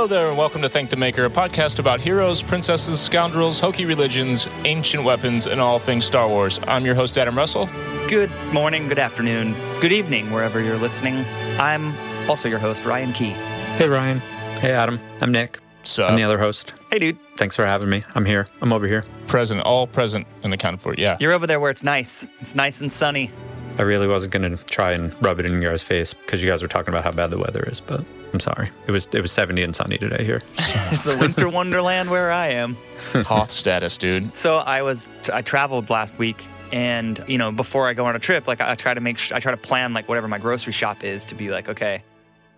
Hello there, and welcome to Thank the Maker, a podcast about heroes, princesses, scoundrels, hokey religions, ancient weapons, and all things Star Wars. I'm your host, Adam Russell. Good morning, good afternoon, good evening, wherever you're listening. I'm also your host, Ryan Key. Hey, Ryan. Hey, Adam. I'm Nick. So, I'm the other host. Hey, dude. Thanks for having me. I'm here. I'm over here. present, all present and accounted for. Yeah. You're over there where it's nice. It's nice and sunny. I really wasn't going to try and rub it in your guys' face because you guys were talking about how bad the weather is, but I'm sorry. It was it was 70 and sunny today here. It's a winter wonderland where I am. Hoth status, dude. So I was I traveled last week, and you know before I go on a trip, like I try to make sh- I try to plan like whatever my grocery shop is to be like okay,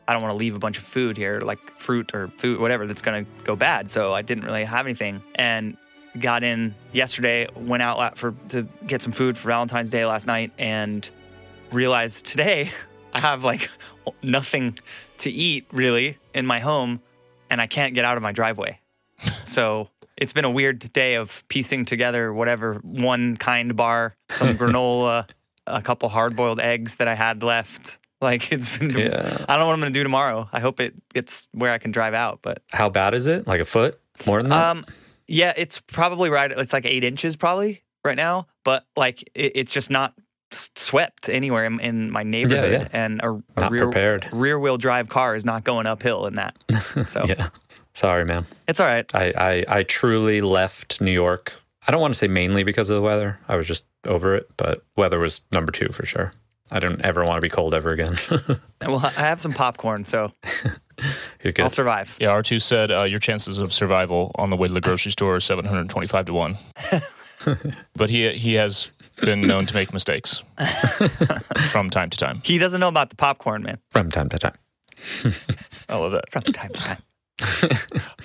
I don't want to leave a bunch of food here, like fruit or food whatever that's gonna go bad. So I didn't really have anything, and got in yesterday. Went out for to get some food for Valentine's Day last night, and realized today I have like nothing to eat really in my home, and I can't get out of my driveway. So it's been a weird day of piecing together whatever one kind bar, some granola, a couple hard boiled eggs that I had left. Like it's been, Yeah. I don't know what I'm gonna do tomorrow. I hope it gets where I can drive out, but How bad is it? Like a foot? More than that? um, yeah, it's probably right. It's like eight inches probably right now, but like it, it's just not swept anywhere in, in my neighborhood, yeah. and a, rear prepared. rear wheel drive car is not going uphill in that. So yeah. Sorry, man. it's all right. I, I, I truly left New York. I don't want to say mainly because of the weather. I was just over it, but weather was number two for sure. I don't ever want to be cold ever again. Well, I have some popcorn, so You're I'll survive. Yeah, R2 said uh, your chances of survival on the way to the grocery store are 725 to 1. but he he has been known to make mistakes from time to time. He doesn't know about the popcorn, man. From time to time. I love that. From time to time.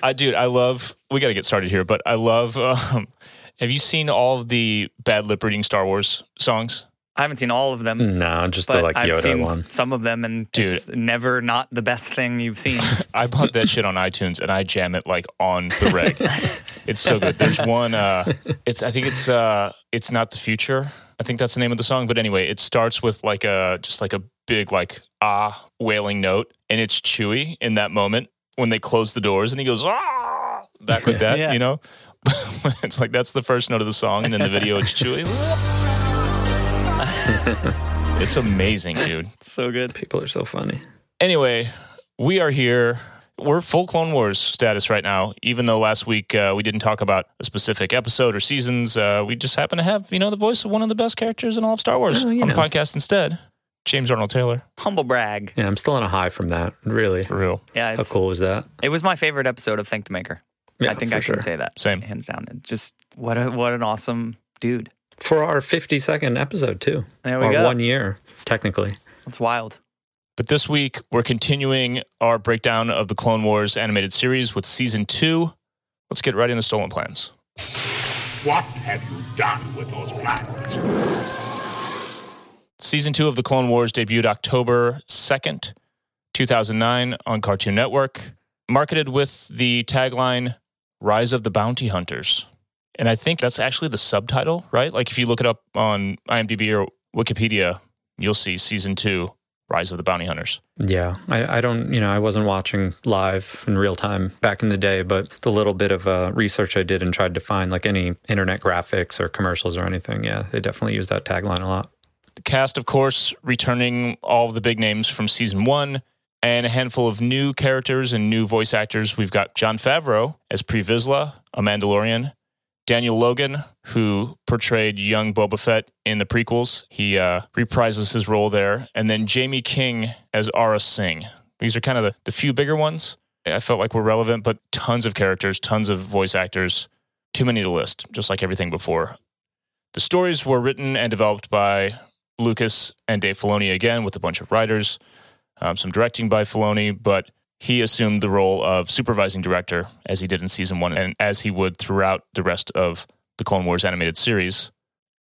I dude, I love. We got to get started here, but I love. Um, have you seen all of the bad lip reading Star Wars songs? I haven't seen all of them, No, just but the like I've Yoda seen one. some of them, and Dude. it's never not the best thing you've seen. I bought that shit on iTunes and I jam it like on the reg. it's so good. There's one. Uh, it's I think it's uh, it's not the future. I think that's the name of the song. But anyway, it starts with like a just like a big like ah wailing note, and it's Chewie in that moment when they close the doors, and he goes ah back like that. Yeah. You know, it's like that's the first note of the song, and then the video it's Chewie. it's amazing, dude. so good. People are so funny. Anyway, we are here. We're full Clone Wars status right now. Even though last week uh, we didn't talk about a specific episode or seasons, uh, we just happen to have you know the voice of one of the best characters in all of Star Wars Well, you on the podcast instead. James Arnold Taylor, Humble brag. Yeah, I'm still on a high from that. Really. for real. Yeah, How cool was that? It was my favorite episode of Thank the Maker. Yeah, I think I can sure. say that. Same. hands down. It's just what a what an awesome dude. For our 50 second episode, too. There we or go. one year, technically. That's wild. But this week we're continuing our breakdown of the Clone Wars animated series with season two. Let's get right into Stolen Plans. What have you done with those plans? Season two of the Clone Wars debuted October 2nd, 2009 on Cartoon Network, marketed with the tagline Rise of the Bounty Hunters. And I think that's actually the subtitle, right? Like if you look it up on IMDb or Wikipedia, you'll see season two, Rise of the Bounty Hunters. Yeah, I, I don't, you know, I wasn't watching live in real time back in the day, but the little bit of uh, research I did and tried to find like any internet graphics or commercials or anything, yeah, they definitely use that tagline a lot. The cast, of course, returning all of the big names from season one and a handful of new characters and new voice actors. We've got Jon Favreau as Pre Vizsla, a Mandalorian. Daniel Logan, who portrayed young Boba Fett in the prequels, he uh, reprises his role there. And then Jaime King as Aurra Sing. These are kind of the, the few bigger ones I felt like were relevant, but tons of characters, tons of voice actors. too many to list, just like everything before. The stories were written and developed by Lucas and Dave Filoni again, with a bunch of writers, um, some directing by Filoni, but he assumed the role of supervising director as he did in season one and as he would throughout the rest of the Clone Wars animated series.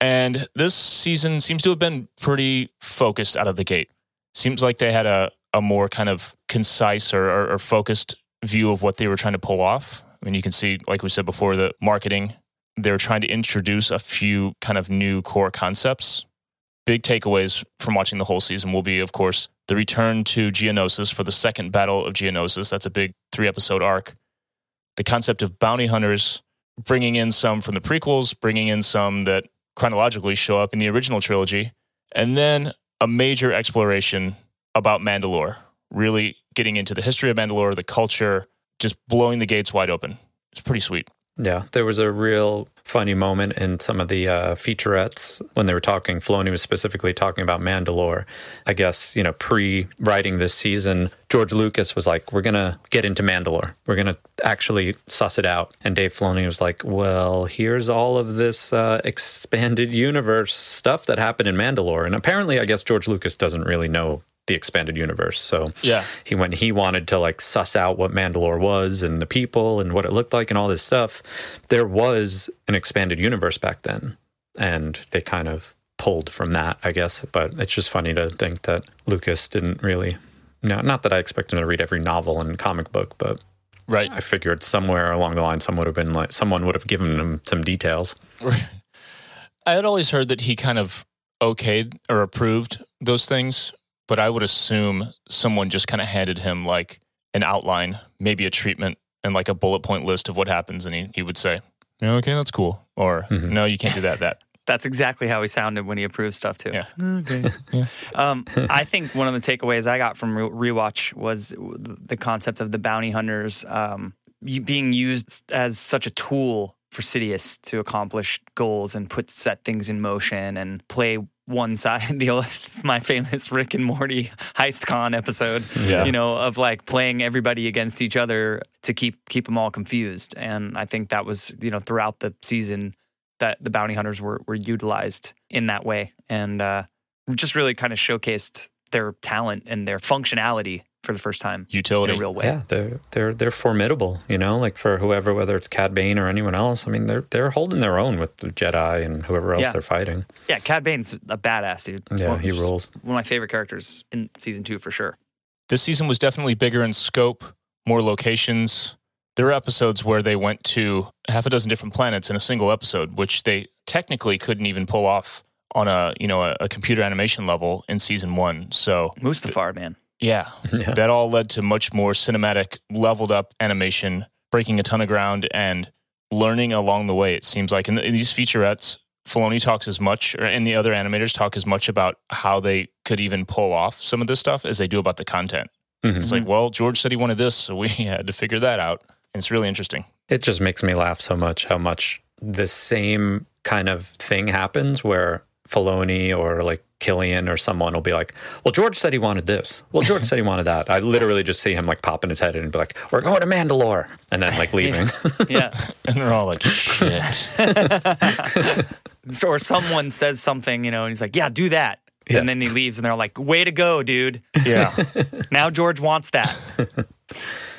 And this season seems to have been pretty focused out of the gate. Seems like they had a, a more kind of concise or, or, or focused view of what they were trying to pull off. I mean, you can see, like we said before, the marketing. They're trying to introduce a few kind of new core concepts. Big takeaways from watching the whole season will be, of course, the return to Geonosis for the second battle of Geonosis. That's a big three episode arc. The concept of bounty hunters, bringing in some from the prequels, bringing in some that chronologically show up in the original trilogy, and then a major exploration about Mandalore, really getting into the history of Mandalore, the culture, just blowing the gates wide open. It's pretty sweet. Yeah, there was a real funny moment in some of the uh, featurettes when they were talking. Filoni was specifically talking about Mandalore. I guess, you know, pre writing this season, George Lucas was like, we're going to get into Mandalore. We're going to actually suss it out. And Dave Filoni was like, well, here's all of this uh, expanded universe stuff that happened in Mandalore. And apparently, I guess George Lucas doesn't really know the expanded universe. So Yeah. he when he wanted to like suss out what Mandalore was and the people and what it looked like and all this stuff, there was an expanded universe back then, and they kind of pulled from that, I guess. But it's just funny to think that Lucas didn't really. No, not that I expect him to read every novel and comic book, but Right. I figured somewhere along the line, someone would have been like, someone would have given him some details. I had always heard that he kind of okayed or approved those things, but I would assume someone just kind of handed him like an outline, maybe a treatment, and like a bullet point list of what happens, and he, he would say, "Yeah, "Okay, that's cool," or Mhm. "No, you can't do that." That That's exactly how he sounded when he approved stuff too. Yeah. Okay. um, I think one of the takeaways I got from re- rewatch was the concept of the bounty hunters um, being used as such a tool for Sidious to accomplish goals and put set things in motion and play one side. The my famous Rick and Morty heist con episode Yeah. you know, of like playing everybody against each other to keep keep them all confused. And I think that was, you know, throughout the season that the bounty hunters were were utilized in that way, and uh, just really kind of showcased their talent and their functionality for the first time in utility. a real way. Yeah, they're they're they're formidable. You know, like for whoever, whether it's Cad Bane or anyone else. I mean, they're they're holding their own with the Jedi and whoever else Yeah. they're fighting. Yeah, Cad Bane's a badass dude. Yeah, One- he rules. One of my favorite characters in season two for sure. This season was definitely bigger in scope, more locations. There were episodes where they went to half a dozen different planets in a single episode, which they technically couldn't even pull off on a you know a, a computer animation level in season one. So Mustafar, man. Yeah, Yeah. that all led to much more cinematic, leveled up animation, breaking a ton of ground and learning along the way. It seems like in, in these featurettes, Filoni talks as much, or, and the other animators talk as much about how they could even pull off some of this stuff as they do about the content. Mhm. It's like, well, George said he wanted this, so we had to figure that out. And it's really interesting. It just makes me laugh so much how much the same kind of thing happens where Filoni or like Kilian or someone will be like, Well, George said he wanted this. Well, George said he wanted that. I literally just see him like popping his head in and be like, We're going to Mandalore and then like leaving. Yeah. And they're all like, shit. So- or someone says something, you know, and he's like, "Yeah, do that," Yeah. and then he leaves, and they're like, "Way to go, dude! yeah. Now George wants that."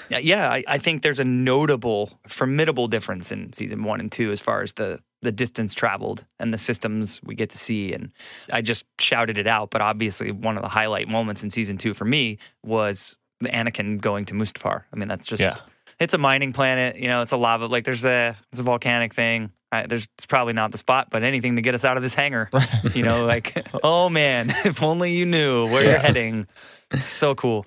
Yeah, yeah, I, I think there's a notable, formidable difference in season one and two as far as the the distance traveled and the systems we get to see. And I just shouted it out, but obviously one of the highlight moments in season two for me was the Anakin going to Mustafar. I mean, that's just Yeah. it's a mining planet. You know, it's a lava. Like there's a it's a volcanic thing. I, there's it's probably not the spot, but anything to get us out of this hangar. You know, like oh man, if only you knew where you're heading. It's so cool.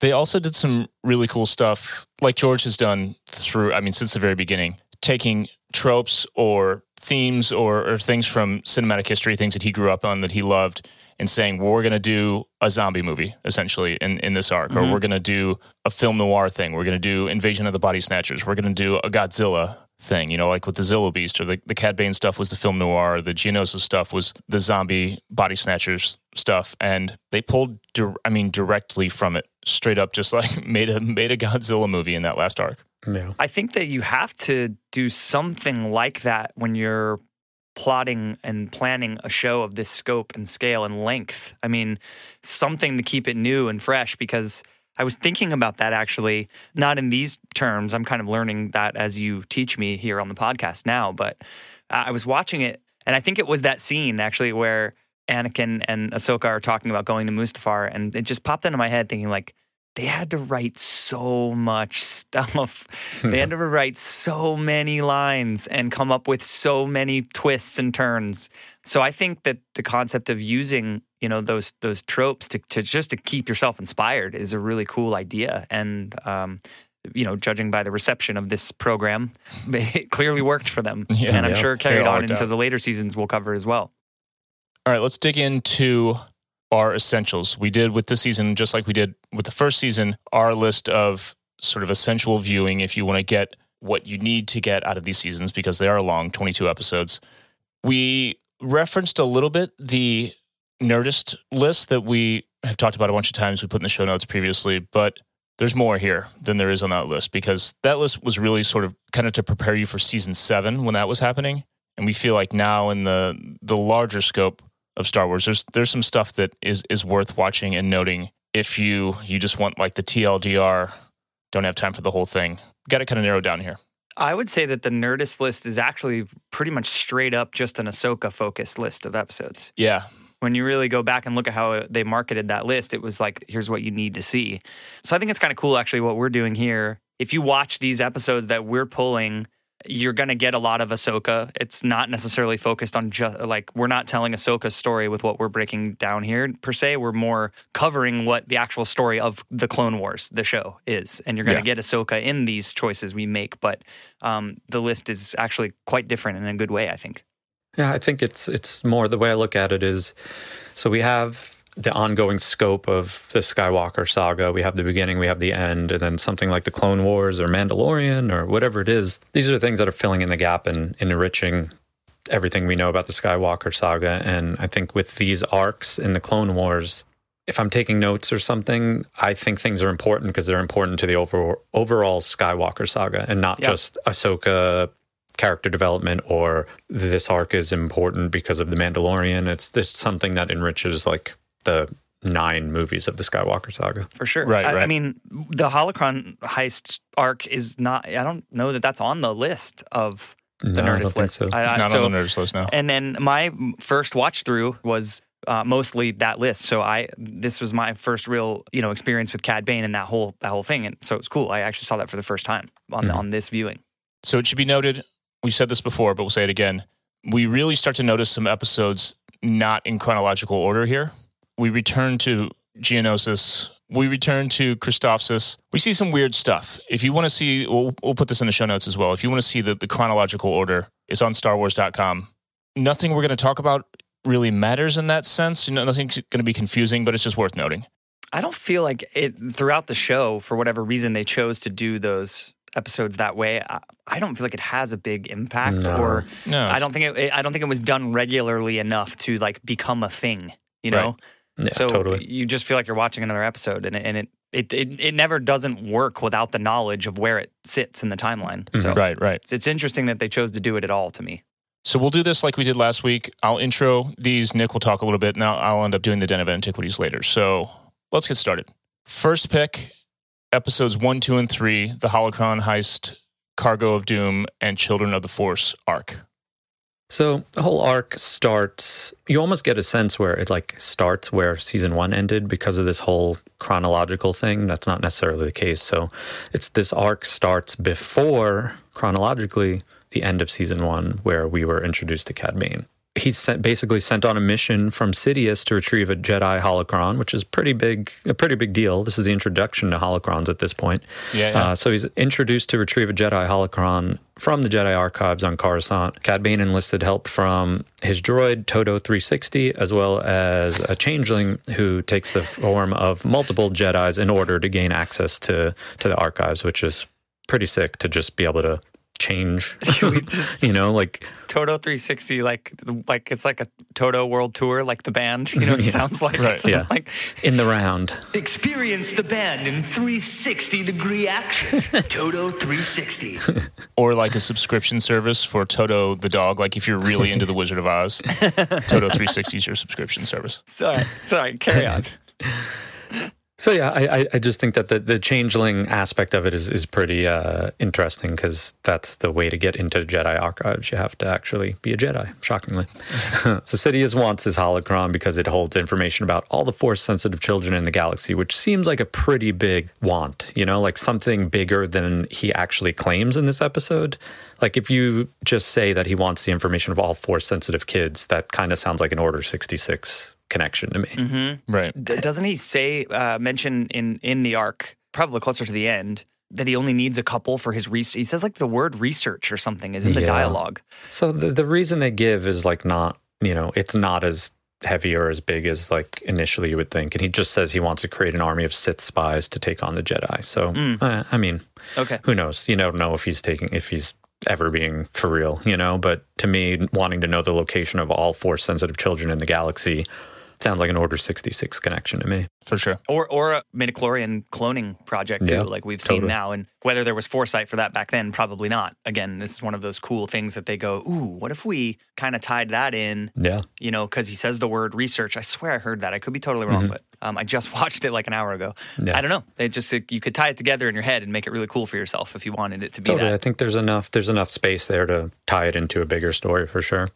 They also did some really cool stuff, like George has done through, I mean, since the very beginning, taking tropes or themes or, or things from cinematic history, things that he grew up on that he loved, and saying, well, we're going to do a zombie movie, essentially, in, in this arc, or Mhm. we're going to do a film noir thing. We're going to do Invasion of the Body Snatchers. We're going to do a Godzilla thing, you know, like with the Zillo Beast, or the, the Cad Bane stuff was the film noir, the Geonosis stuff was the zombie body snatchers stuff. And they pulled, dir- I mean, directly from it straight up just like made a made a Godzilla movie in that last arc. Yeah. I think that you have to do something like that when you're plotting and planning a show of this scope and scale and length. I mean, something to keep it new and fresh because I was thinking about that actually, not in these terms. I'm kind of learning that as you teach me here on the podcast now, but uh, I was watching it and I think it was that scene actually where Anakin and Ahsoka are talking about going to Mustafar and it just popped into my head thinking like they had to write so much stuff. They had to write so many lines and come up with so many twists and turns. So I think that the concept of using, you know, those those tropes to, to just to keep yourself inspired is a really cool idea. And um, you know, judging by the reception of this program, it clearly worked for them. Yeah. and I'm Yeah. sure carried on into out. the later seasons we'll cover as well. All right, let's dig into our essentials. We did with this season, just like we did with the first season, our list of sort of essential viewing if you want to get what you need to get out of these seasons because they are long, 22 episodes. We referenced a little bit the Nerdist list that we have talked about a bunch of times. We put in the show notes previously, but there's more here than there is on that list because that list was really sort of kind of to prepare you for season seven when that was happening. And we feel like now in the the larger scope of Star Wars, there's there's some stuff that is is worth watching and noting if you you just want like the TLDR, don't have time for the whole thing. Got to kind of narrow down here. I would say that the Nerdist list is actually pretty much straight up just an Ahsoka focused list of episodes. Yeah, When you really go back and look at how they marketed that list, it was like, here's what you need to see. So I think it's kind of cool, actually, what we're doing here. If you watch these episodes that we're pulling, you're going to get a lot of Ahsoka. It's not necessarily focused on just like we're not telling Ahsoka's story with what we're breaking down here per se. We're more covering what the actual story of the Clone Wars, the show, is, and you're going to Yeah. get Ahsoka in these choices we make. But um, the list is actually quite different in a good way, I think. Yeah, I think it's it's more the way I look at it is so we have the ongoing scope of the Skywalker saga. We have the beginning, we have the end, and then something like the Clone Wars or Mandalorian or whatever it is. These are things that are filling in the gap and, and enriching everything we know about the Skywalker saga. And I think with these arcs in the Clone Wars, if I'm taking notes or something, I think things are important because they're important to the over, overall Skywalker saga and not Yeah. just Ahsoka character development or this arc is important because of the Mandalorian. It's just something that enriches like the nine movies of the Skywalker saga. For sure. Right, I, I mean, the Holocron heist arc is not, I don't know that that's on the list of the No, I Nerdist don't think list. so. I- it's I- not so- on the Nerdist list now. And then my first watch through was uh, mostly that list. So I this was my first real you know experience with Cad Bane and that whole that whole thing, and so it was cool. I actually saw that for the first time on Mhm. on this viewing. So it should be noted, we've said this before, but we'll say it again. We really start to notice some episodes not in chronological order here. We return to Geonosis. We return to Christophsis. We see some weird stuff. If you want to see, we'll, we'll put this in the show notes as well. If you want to see the, the chronological order, it's on starwars.com. Nothing we're going to talk about really matters in that sense. You know, nothing's going to be confusing, but it's just worth noting. I don't feel like it throughout the show for whatever reason they chose to do those episodes that way. I, I don't feel like it has a big impact, No. or No, I don't think it, I don't think it was done regularly enough to like become a thing. You Right. Yeah, so totally. you just feel like you're watching another episode, and it, and it, it it it never doesn't work without the knowledge of where it sits in the timeline. So Mhm. right, right. it's, it's interesting that they chose to do it at all to me. So we'll do this like we did last week. I'll intro these. Nick will talk a little bit, and I'll, I'll end up doing the Den of Antiquities later. So let's get started. First pick episodes one, two, and three the Holocron Heist, Cargo of Doom, and Children of the Force arc. So the whole arc starts. You almost get a sense where it like starts where season one ended because of this whole chronological thing. That's not necessarily the case. So it's this arc starts before chronologically the end of season one, where we were introduced to Cad Bane. He's sent, basically sent on a mission from Sidious to retrieve a Jedi holocron, which is pretty big, a pretty big deal. This is the introduction to holocrons at this point. Yeah, yeah. Uh, so he's introduced to retrieve a Jedi holocron from the Jedi archives on Coruscant. Cad Bane enlisted help from his droid Toto 360, as well as a changeling who takes the form of multiple Jedi's in order to gain access to to the archives, which is pretty sick to just be able to change. Just- you know, like Toto 360, like like it's like a Toto World Tour, like the band. You know, what it Yeah. sounds like Right. Yeah. like in the round. Experience the band in 360 degree action. Toto 360. or like a subscription service for Toto the dog. Like if you're really into the Wizard of Oz, Toto 360 is your subscription service. sorry, sorry, carry on. So yeah, I, I- just think that the, the changeling aspect of it is, is pretty uh, interesting because that's the way to get into Jedi archives. You have to actually be a Jedi, shockingly. so Sidious wants his holocron because it holds information about all the force sensitive children in the galaxy, which seems like a pretty big want, you know, like something bigger than he actually claims in this episode. Like if you just say that he wants the information of all force sensitive kids, that kind of sounds like an Order 66 connection to me. Right. D- doesn't he say uh, mention in in the arc, probably closer to the end, that he only needs a couple for his research? He says like the word research or something is in the Yeah. dialogue. So the the reason they give is like not you know it's not as heavy or as big as like initially you would think, and he just says he wants to create an army of Sith spies to take on the Jedi. So uh, I mean, Okay. who knows? You don't know if he's taking if he's ever being for real, you know. But to me, wanting to know the location of all force sensitive children in the galaxy sounds like an Order sixty six connection to me. For sure. Or or a midichlorian cloning project too, Yeah, like we've seen now. And whether there was foresight for that back then, probably not. Again, this is one of those cool things that they go, ooh, what if we kind of tied that in? Yeah, You know, because he says the word research. I swear I heard that. I could be totally wrong, but um, I just watched it like an hour ago. Mm-hmm. Yeah. I don't know. It just you could tie it together in your head and make it really cool for yourself if you wanted it to be totally. I think there's enough there's enough space there to tie it into a bigger story for sure.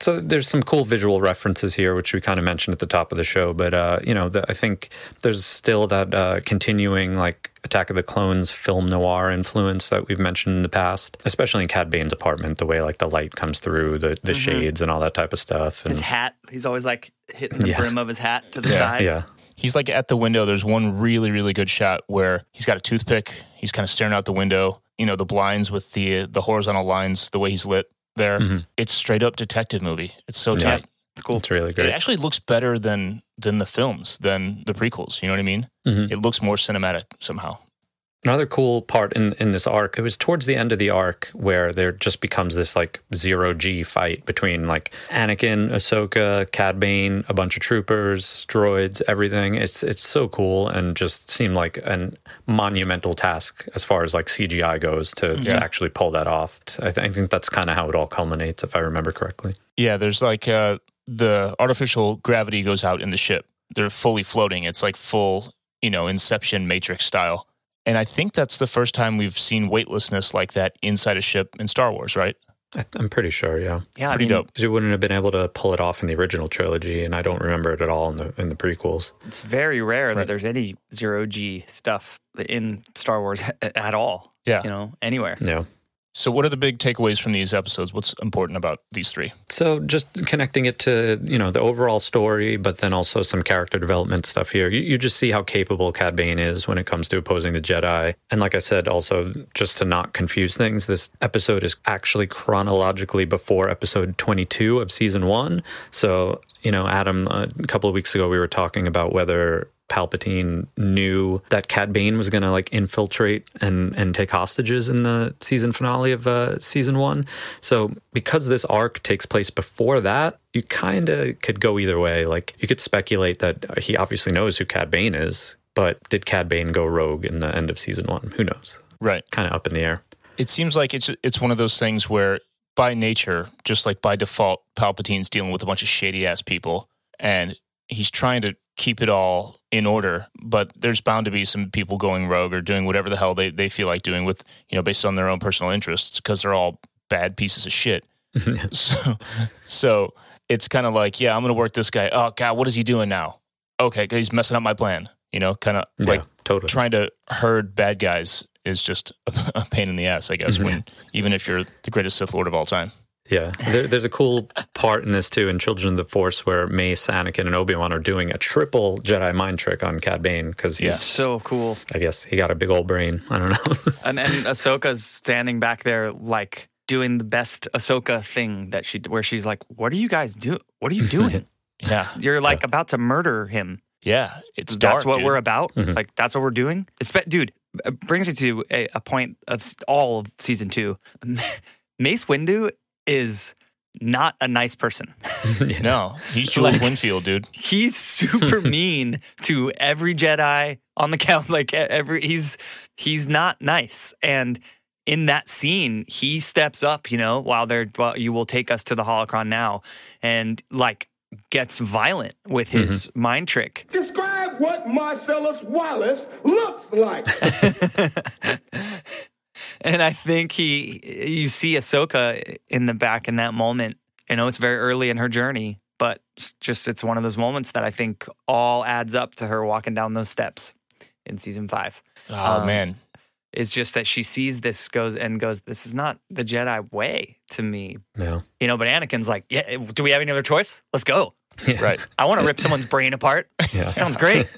So there's some cool visual references here, which we kind of mentioned at the top of the show. But uh, you know, the, I think there's still that uh, continuing like Attack of the Clones film noir influence that we've mentioned in the past, especially in Cad Bane's apartment, the way like the light comes through the the shades and all that type of stuff. And His hat, he's always like hitting the Yeah. brim of his hat to the Yeah. side. yeah, He's like at the window. There's one really, really good shot where he's got a toothpick. He's kind of staring out the window. You know, the blinds with the the horizontal lines, the way he's lit there. Mhm. It's straight up detective movie. It's so Yeah. tight. It's cool. it's really great. It actually looks better than than the films, than the prequels. You know what I mean? Mhm. It looks more cinematic somehow. Another cool part in, in this arc, it was towards the end of the arc where there just becomes this like zero G fight between like Anakin, Ahsoka, Cad Bane, a bunch of troopers, droids, everything. It's it's so cool and just seemed like an monumental task as far as like CGI goes to, Yeah. to actually pull that off. I, th- I think that's kind of how it all culminates, if I remember correctly. Yeah, there's like uh, the artificial gravity goes out in the ship. They're fully floating. It's like full, you know, Inception Matrix style. And I think that's the first time we've seen weightlessness like that inside a ship in Star Wars, right? I, I'm pretty sure, yeah. Yeah, Pretty I mean, dope. Because you wouldn't have been able to pull it off in the original trilogy, and I don't remember it at all in the in the prequels. It's very rare that there's any zero G stuff in Star Wars at all. Yeah. You know, anywhere. Yeah. So, what are the big takeaways from these episodes? What's important about these three? So just connecting it to you know the overall story, but then also some character development stuff here. You, you just see how capable Cad Bane is when it comes to opposing the Jedi. And like I said, also just to not confuse things, this episode is actually chronologically before episode 22 of season one. So you know, Adam, a couple of weeks ago we were talking about whether Palpatine knew that Cad Bane was going to like infiltrate and and take hostages in the season finale of uh, season one. So because this arc takes place before that, you kind of could go either way. Like you could speculate that he obviously knows who Cad Bane is, but did Cad Bane go rogue in the end of season one? Who knows? Right. Kind of up in the air. It seems like it's it's one of those things where, by nature, just like by default, Palpatine's dealing with a bunch of shady ass people, and he's trying to keep it all in order. But there's bound to be some people going rogue or doing whatever the hell they, they feel like doing with you know based on their own personal interests because they're all bad pieces of shit. so so it's kind of like yeah, I'm gonna work this guy. Oh god, what is he doing now? Okay, he's messing up my plan. You know, kind of like totally. trying to herd bad guys is just a, a pain in the ass, I guess. Mm-hmm. When even if you're the greatest Sith Lord of all time. Yeah, there, there's a cool part in this too in Children of the Force where Mace, Anakin, and Obi Wan are doing a triple Jedi mind trick on Cad Bane because he's Yeah. So cool. I guess he got a big old brain. I don't know. And and Ahsoka's standing back there like doing the best Ahsoka thing that she where she's like, "What are you guys do? What are you doing? Yeah, You're like about to murder him. yeah, it's that's what dude. we're about. Mhm. Like that's what we're doing. Espe- dude, it brings me to a, a point of all of season two. Mace Windu is not a nice person. No, he's Jules Like- Winnfield, dude. he's super mean to every Jedi on the count. Like every he's he's not nice. And in that scene, he steps up. You know, while they're while you will take us to the holocron now, and like gets violent with his mm-hmm. mind trick. Describe what Marcellus Wallace looks like. And I think he, you see Ahsoka in the back in that moment. You know, it's very early in her journey, but it's just it's one of those moments that I think all adds up to her walking down those steps in season five. Oh Um, man, it's just that she sees this goes and goes, this is not the Jedi way to me, Yeah. you know. But Anakin's like, yeah, do we have any other choice? Let's go. right? I want to rip someone's brain apart. Yeah. Sounds great.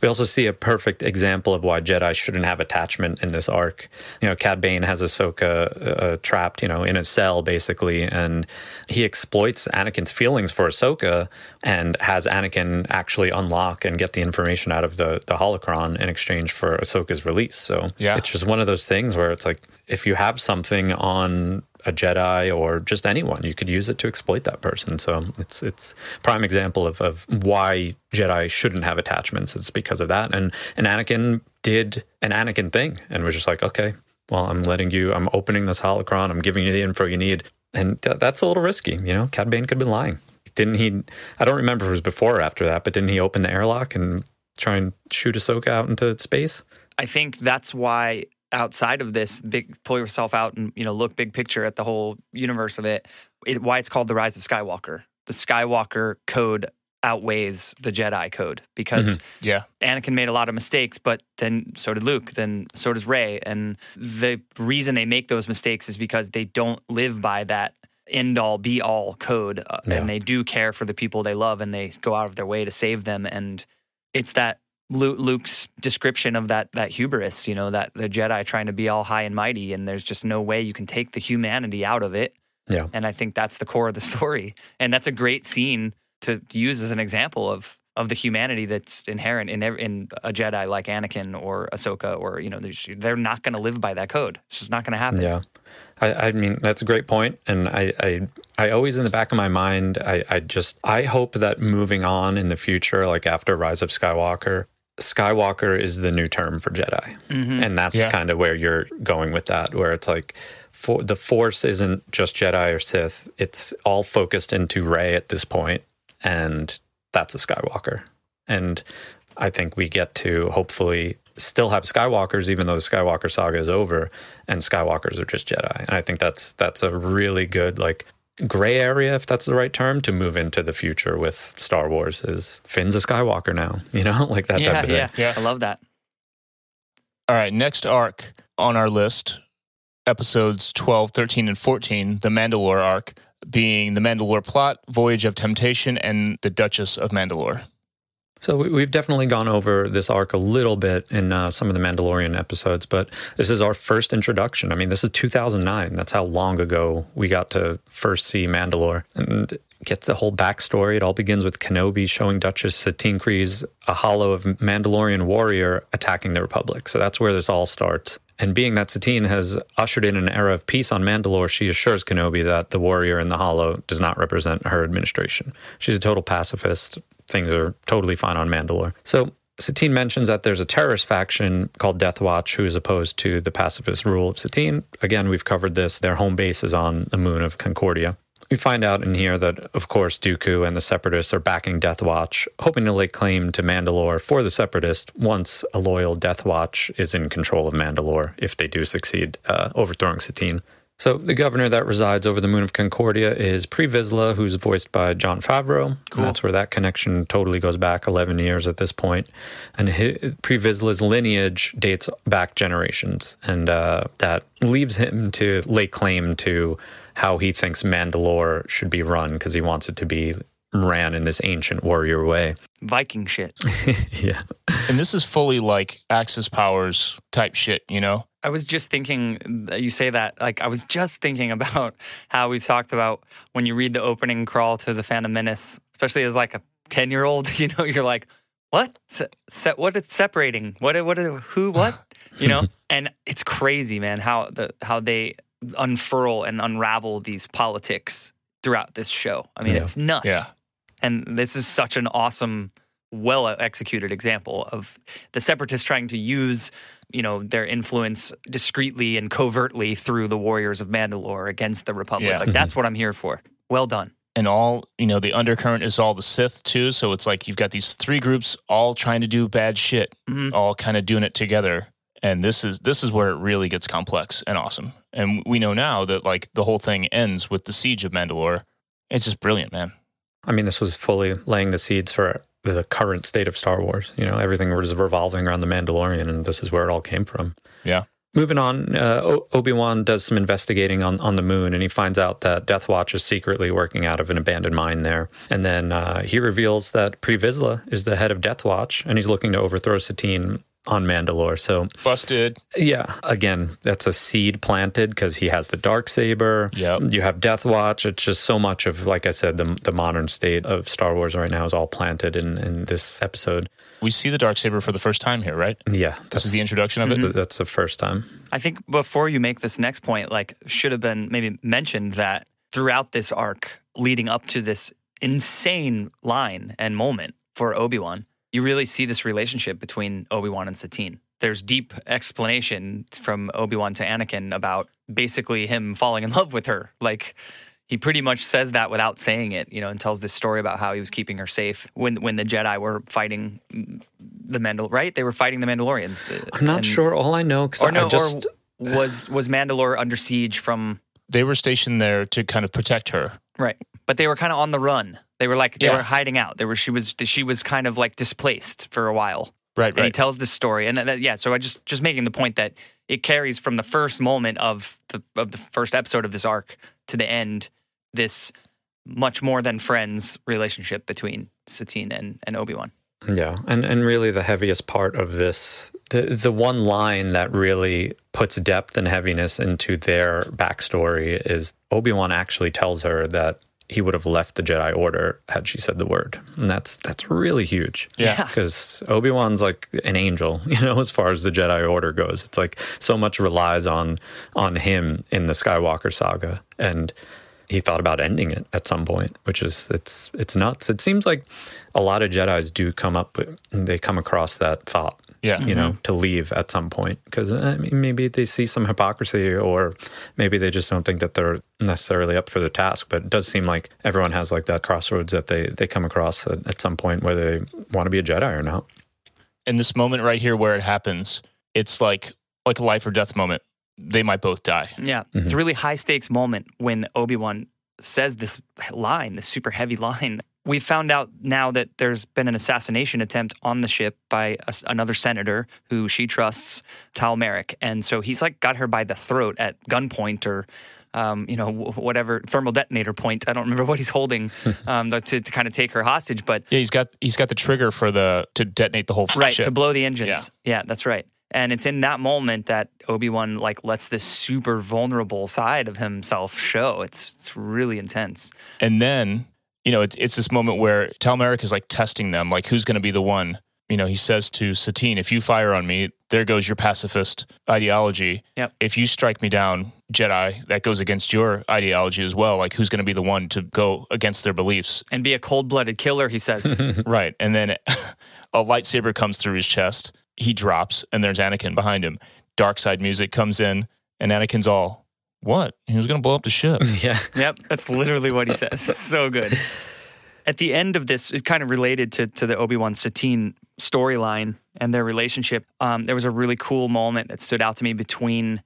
We also see a perfect example of why Jedi shouldn't have attachment in this arc. You know, Cad Bane has Ahsoka uh, trapped, you know, in a cell basically, and he exploits Anakin's feelings for Ahsoka and has Anakin actually unlock and get the information out of the the holocron in exchange for Ahsoka's release. So Yeah. it's just one of those things where it's like if you have something on a Jedi or just anyone, you could use it to exploit that person. So it's it's prime example of, of why Jedi shouldn't have attachments. It's because of that. And and Anakin did an Anakin thing and was just like, okay, well, I'm letting you, I'm opening this holocron, I'm giving you the info you need. And th- that's a little risky, you know. Cad Bane could have been lying. Didn't he? I don't remember if it was before or after that, but didn't he open the airlock and try and shoot Ahsoka out into space? I think that's why outside of this big pull yourself out and you know look big picture at the whole universe of it, it why it's called the rise of Skywalker. The Skywalker code outweighs the Jedi code because Yeah, Anakin made a lot of mistakes, but then so did Luke, then so does Rey. And the reason they make those mistakes is because they don't live by that end all be all code. Uh, Yeah. And they do care for the people they love and they go out of their way to save them. And it's that Luke's description of that that hubris, you know, that the Jedi trying to be all high and mighty, and there's just no way you can take the humanity out of it. Yeah. And I think that's the core of the story. And that's a great scene to use as an example of of the humanity that's inherent in in a Jedi like Anakin or Ahsoka or you know they're not going to live by that code. It's just not going to happen. Yeah. I, I mean that's a great point, and I, I I always in the back of my mind I, I just I hope that moving on in the future, like after Rise of Skywalker, Skywalker is the new term for Jedi, mm-hmm. and that's Yeah. kind of where you're going with that, where it's like for the Force isn't just Jedi or Sith; it's all focused into Rey at this point, and that's a Skywalker, and I think we get to hopefully still have Skywalkers, even though the Skywalker saga is over, and Skywalkers are just Jedi. And I think that's that's a really good like gray area, if that's the right term, to move into the future with Star Wars. Is Finn's a Skywalker now? You know, like that type yeah, of thing. yeah, Yeah. I love that. All right, next arc on our list, episodes 12, 13, and 14, the Mandalore arc, being the Mandalore plot, Voyage of Temptation, and the Duchess of Mandalore. So we- we've definitely gone over this arc a little bit in uh, some of the Mandalorian episodes, but this is our first introduction. I mean, this is 2009. That's how long ago we got to first see Mandalore, and gets the whole backstory. It all begins with Kenobi showing Duchess Satine Kryze a hollow of Mandalorian warrior attacking the Republic. So that's where this all starts. And being that Satine has ushered in an era of peace on Mandalore, she assures Kenobi that the warrior in the hollow does not represent her administration. She's a total pacifist. Things are totally fine on Mandalore. So Satine mentions that there's a terrorist faction called Death Watch who is opposed to the pacifist rule of Satine. Again, we've covered this. Their home base is on the moon of Concordia. We find out in here that, of course, Dooku and the Separatists are backing Death Watch, hoping to lay claim to Mandalore for the Separatists once a loyal Death Watch is in control of Mandalore, if they do succeed uh, overthrowing Satine. So the governor that resides over the moon of Concordia is Pre Vizsla, who's voiced by Jon Favreau. And that's where that connection totally goes back 11 years at this point. And hi- Pre Vizsla's lineage dates back generations, and uh, that leaves him to lay claim to how he thinks Mandalore should be run because he wants it to be ran in this ancient warrior way. Viking shit. yeah. And this is fully like Axis powers type shit, you know? I was just thinking, you say that, like, I was just thinking about how we've talked about when you read the opening crawl to The Phantom Menace, especially as like a 10 year old, you know, you're like, what? Se- se- what is separating? What? What? Who? What? You know? and it's crazy, man. How the how they unfurl and unravel these politics throughout this show. I mean, Yeah. it's nuts. Yeah. And this is such an awesome, well executed example of the separatists trying to use, you know, their influence discreetly and covertly through the warriors of Mandalore against the Republic. Yeah. Like that's what I'm here for. Well done. and all you know the undercurrent is all the sith too so it's like you've got these three groups all trying to do bad shit Mhm. all kind of doing it together and this is this is where it really gets complex and awesome and we know now that like the whole thing ends with the siege of mandalore it's just brilliant man I mean, this was fully laying the seeds for the current state of Star Wars. You know, everything was revolving around the Mandalorian, and this is where it all came from. Yeah. Moving on, uh, o- Obi Wan does some investigating on, on the moon, and he finds out that Death Watch is secretly working out of an abandoned mine there. And then uh, he reveals that Pre Vizsla is the head of Death Watch, and he's looking to overthrow Satine on Mandalore. So, busted yeah, again, that's a seed planted because he has the dark saber. Yeah. You have Death Watch. It's just so much of, like I said, the the modern state of Star Wars right now is all planted in in this episode. we see the dark saber for the first time here right Yeah, this is the introduction of it th- that's the first time. I think before you make this next point, like should have been maybe mentioned that throughout this arc leading up to this insane line and moment for Obi-Wan, you really see this relationship between Obi-Wan and Satine. There's deep explanation from Obi-Wan to Anakin about basically him falling in love with her. Like he pretty much says that without saying it, you know, and tells this story about how he was keeping her safe when when the Jedi were fighting the Mandal, right? They were fighting the Mandalorians. uh, I'm not and- sure. All I know because or no, I just or was was Mandalore under siege from they were stationed there to kind of protect her right? But they were kind of on the run. They were like they Yeah. were hiding out. They were she was she was kind of like displaced for a while. right And he tells this story, and uh, that, yeah. So I just just making the point that it carries from the first moment of the of the first episode of this arc to the end. This much more than friends relationship between Satine and and Obi Wan. Yeah, and and really the heaviest part of this, the the one line that really puts depth and heaviness into their backstory is Obi Wan actually tells her that he would have left the Jedi Order had she said the word, and that's that's really huge. Yeah. because Obi Wan's like an angel, you know, as far as the Jedi Order goes. It's like so much relies on on him in the Skywalker saga, and he thought about ending it at some point, which is it's it's nuts. It seems like a lot of Jedi's do come up with they come across that thought, yeah you know, mm-hmm. to leave at some point because I mean, maybe they see some hypocrisy or maybe they just don't think that they're necessarily up for the task. But it does seem like everyone has like that crossroads that they they come across at, at some point where they want to be a Jedi or not. in this moment right here where it happens it's like like a life or death moment they might both die Yeah, it's a mm-hmm. really high stakes moment when Obi Wan says this line, this super heavy line. We found out now that there's been an assassination attempt on the ship by a, another senator who she trusts, Tal Merrik, and so he's like got her by the throat at gunpoint or. Um, you know, whatever thermal detonator point. I don't remember what he's holding um, to, to kind of take her hostage, but yeah he's got he's got the trigger for the to detonate the whole right ship. to blow the engines Yeah. yeah. that's right and it's in that moment that obi-wan like lets this super vulnerable side of himself show it's it's really intense And then, you know, it's, it's this moment where Tal Merrik is like testing them, like who's going to be the one. You know, he says to Satine, if you fire on me, there goes your pacifist ideology. Yep. If you strike me down, Jedi, that goes against your ideology as well. Like who's going to be the one to go against their beliefs? and be a cold-blooded killer he says right. And then a lightsaber comes through his chest. He drops, and there's Anakin behind him. Dark side music comes in, and Anakin's all, what? He was going to blow up the ship. yeah, yep that's literally what he says so good at the end of this it's kind of related to, to the obi-wan satine storyline and their relationship um, there was a really cool moment that stood out to me between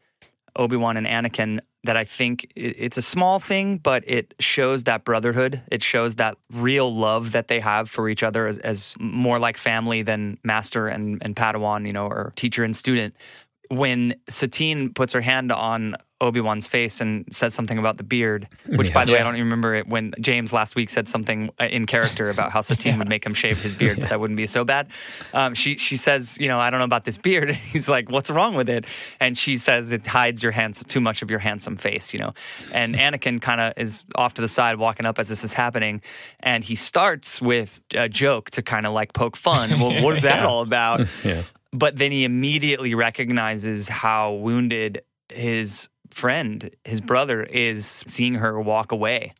Obi-Wan and Anakin that I think i- it's a small thing, but it shows that brotherhood. It shows that real love that they have for each other as, as more like family than master and, and Padawan, you know, or teacher and student. When Satine puts her hand on Obi Wan's face and says something about the beard. Which, by the way, I don't even remember it when James last week said something uh, in character about how Satine would make him shave his beard, but that wouldn't be so bad. Um, she she says, you know, I don't know about this beard. He's like, what's wrong with it? And she says it hides your handsome too much of your handsome face, you know. And Anakin kind of is off to the side, walking up as this is happening, and he starts with a joke to kind of like poke fun. Well, what is that all about? Yeah. but then he immediately recognizes how wounded his friend, his hmm. brother, is seeing her walk away.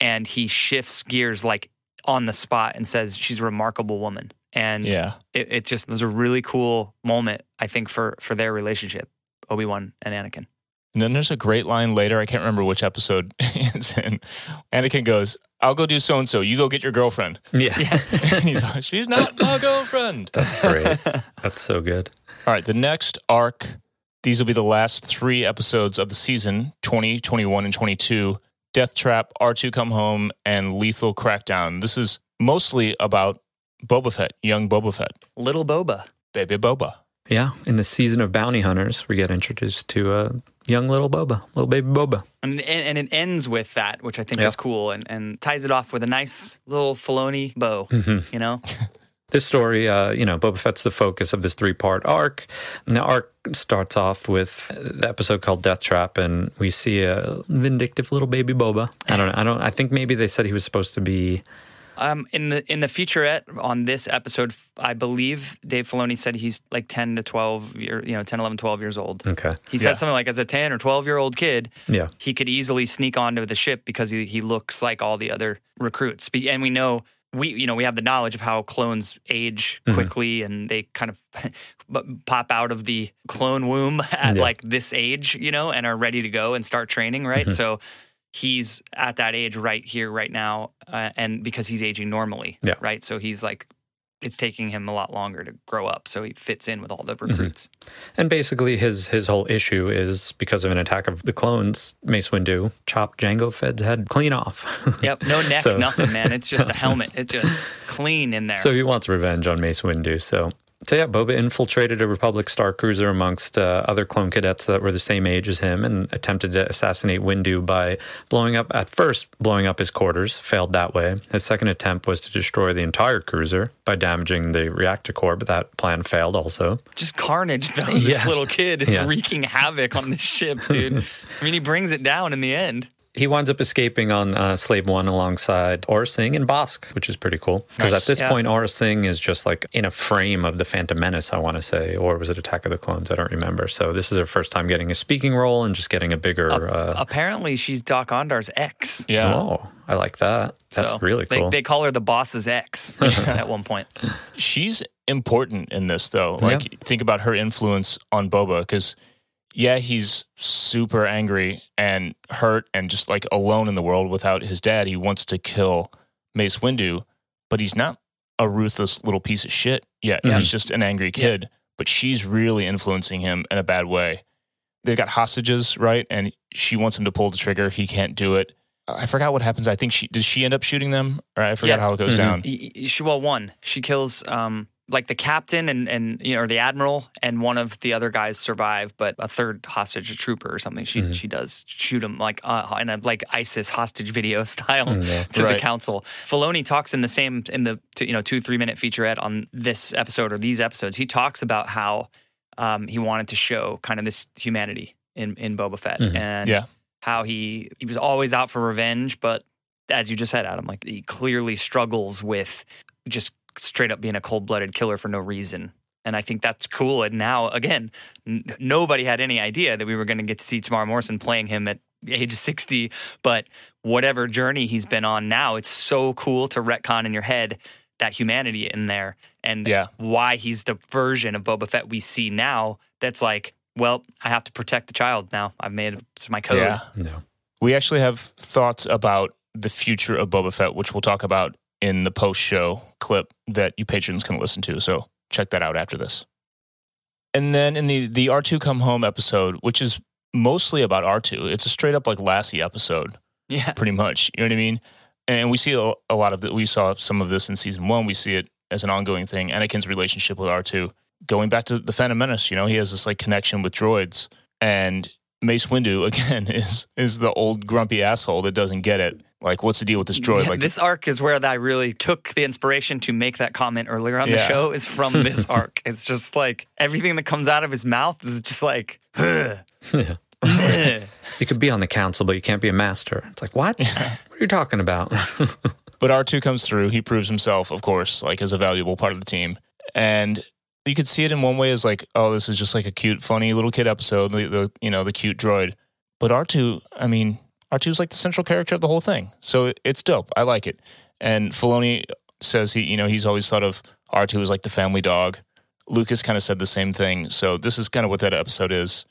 And he shifts gears like on the spot and says, She's a remarkable woman. And Yeah. it, it just was a really cool moment, I think, for for their relationship, Obi Wan and Anakin. And then there's a great line later. I can't remember which episode it's in. Anakin goes, I'll go do so and so. You go get your girlfriend. Yeah. And he's like, She's not my girlfriend. That's great. That's so good. All right. The next arc, these will be the last three episodes of the season 20, 21, and 22 Death Trap, R2 Come Home, and Lethal Crackdown. This is mostly about Boba Fett, young Boba Fett, Little Boba. baby Boba. Yeah. In the season of bounty hunters, we get introduced to a young little Boba, little baby Boba. And, and, and it ends with that, which I think Yeah. is cool and, and ties it off with a nice little Filoni bow, Mm-hmm. you know? This story, uh, you know, Boba Fett's the focus of this three part arc. And the arc starts off with the episode called Death Trap, and we see a vindictive little baby Boba. I don't know. I don't. I think maybe they said he was supposed to be. Um, in the in the featurette on this episode, I believe Dave Filoni said he's like 10 to 12 year, you know, 10, 11, 12 years old. Okay. He said Yeah. something like as a 10 or 12 year old kid, Yeah. he could easily sneak onto the ship because he, he looks like all the other recruits. And we know we you know we have the knowledge of how clones age Mhm. quickly and they kind of pop out of the clone womb at Yeah. like this age, you know, and are ready to go and start training, right? Mhm. So he's at that age right here right now uh, and because he's aging normally, Yeah. right? So he's like it's taking him a lot longer to grow up, so he fits in with all the Mm-hmm. recruits. And basically, his his whole issue is because of an attack of the clones. Mace Windu chopped Jango Fett's head clean off. Yep, no neck, So- nothing, man. It's just a helmet. It's just clean in there. So he wants revenge on Mace Windu. So, so yeah, Boba infiltrated a Republic Star Cruiser amongst uh, other clone cadets that were the same age as him and attempted to assassinate Windu by blowing up, at first, blowing up his quarters, failed that way. His second attempt was to destroy the entire cruiser by damaging the reactor core, but that plan failed also. just carnage though. This Yeah. little kid is Yeah. wreaking havoc on the ship, dude. I mean, he brings it down in the end. He winds up escaping on uh, Slave One alongside Aurra Sing and Bossk, which is pretty cool. Because Nice. at this Yeah. point, Aurra Sing is just like in a frame of the Phantom Menace, I want to say, or was it Attack of the Clones? I don't remember. So this is her first time getting a speaking role and just getting a bigger. Uh, Apparently, she's Doc Ondar's ex. Yeah. Oh, I like that. That's So really they- cool. They, call her the boss's ex at one point. She's important in this, though. Like, think about her influence on Boba, because yeah, he's super angry and hurt and just like alone in the world without his dad. He wants to kill Mace Windu, but he's not a ruthless little piece of shit yet. Yeah. He's just an angry kid, but she's really influencing him in a bad way. They've got hostages, right? And she wants him to pull the trigger. He can't do it. I forgot what happens. I think she does she end up shooting them? Or I forgot Yes. how it goes Mhm. down. Y- y- She well, one she kills um like the captain and and you know or the admiral and one of the other guys survive, but a third hostage, a trooper or something, she Mhm. she does shoot him like uh, in a like ISIS hostage video style. Mm, to the council. Filoni talks in the same in the two, you know two three minute featurette on this episode or these episodes. He talks about how um, he wanted to show kind of this humanity in in Boba Fett Mhm. and Yeah. how he he was always out for revenge, but as you just said, Adam, like he clearly struggles with just straight up being a cold blooded killer for no reason. And I think that's cool. And now, again, n- nobody had any idea that we were going to get to see Temuera Morrison playing him at age of 60. But whatever journey he's been on now, it's so cool to retcon in your head that humanity in there and Yeah. why he's the version of Boba Fett we see now that's like, well, I have to protect the child now. I've made it my code. Yeah. No. We actually have thoughts about the future of Boba Fett, which we'll talk about in the post show clip that you patrons can listen to. So check that out after this. And then in the, the R2 Come Home episode, which is mostly about R2, it's a straight up like Lassie episode, Yeah. pretty much. You know what I mean? And we see a, a lot of that. We saw some of this in season one. We see it as an ongoing thing. Anakin's relationship with R2, going back to the Phantom Menace, you know, he has this like connection with droids. And Mace Windu again is is the old grumpy asshole that doesn't get it. Like, what's the deal with this droid? Yeah, like, this arc is where I really took the inspiration to make that comment earlier on the show is from this arc. It's just like everything that comes out of his mouth is just like, "Ugh, Yeah. You could be on the council, but you can't be a master. It's like, what? What are you talking about? But R2 comes through. He proves himself, of course, like as a valuable part of the team. And you could see it in one way as like, oh, this is just like a cute, funny little kid episode, the, the you know, the cute droid. But R2, I mean, R2's like the central character of the whole thing. So it's dope. I like it. And Filoni says he, you know, he's always thought of R2 as like the family dog. Lucas kind of said the same thing. So this is kind of what that episode is.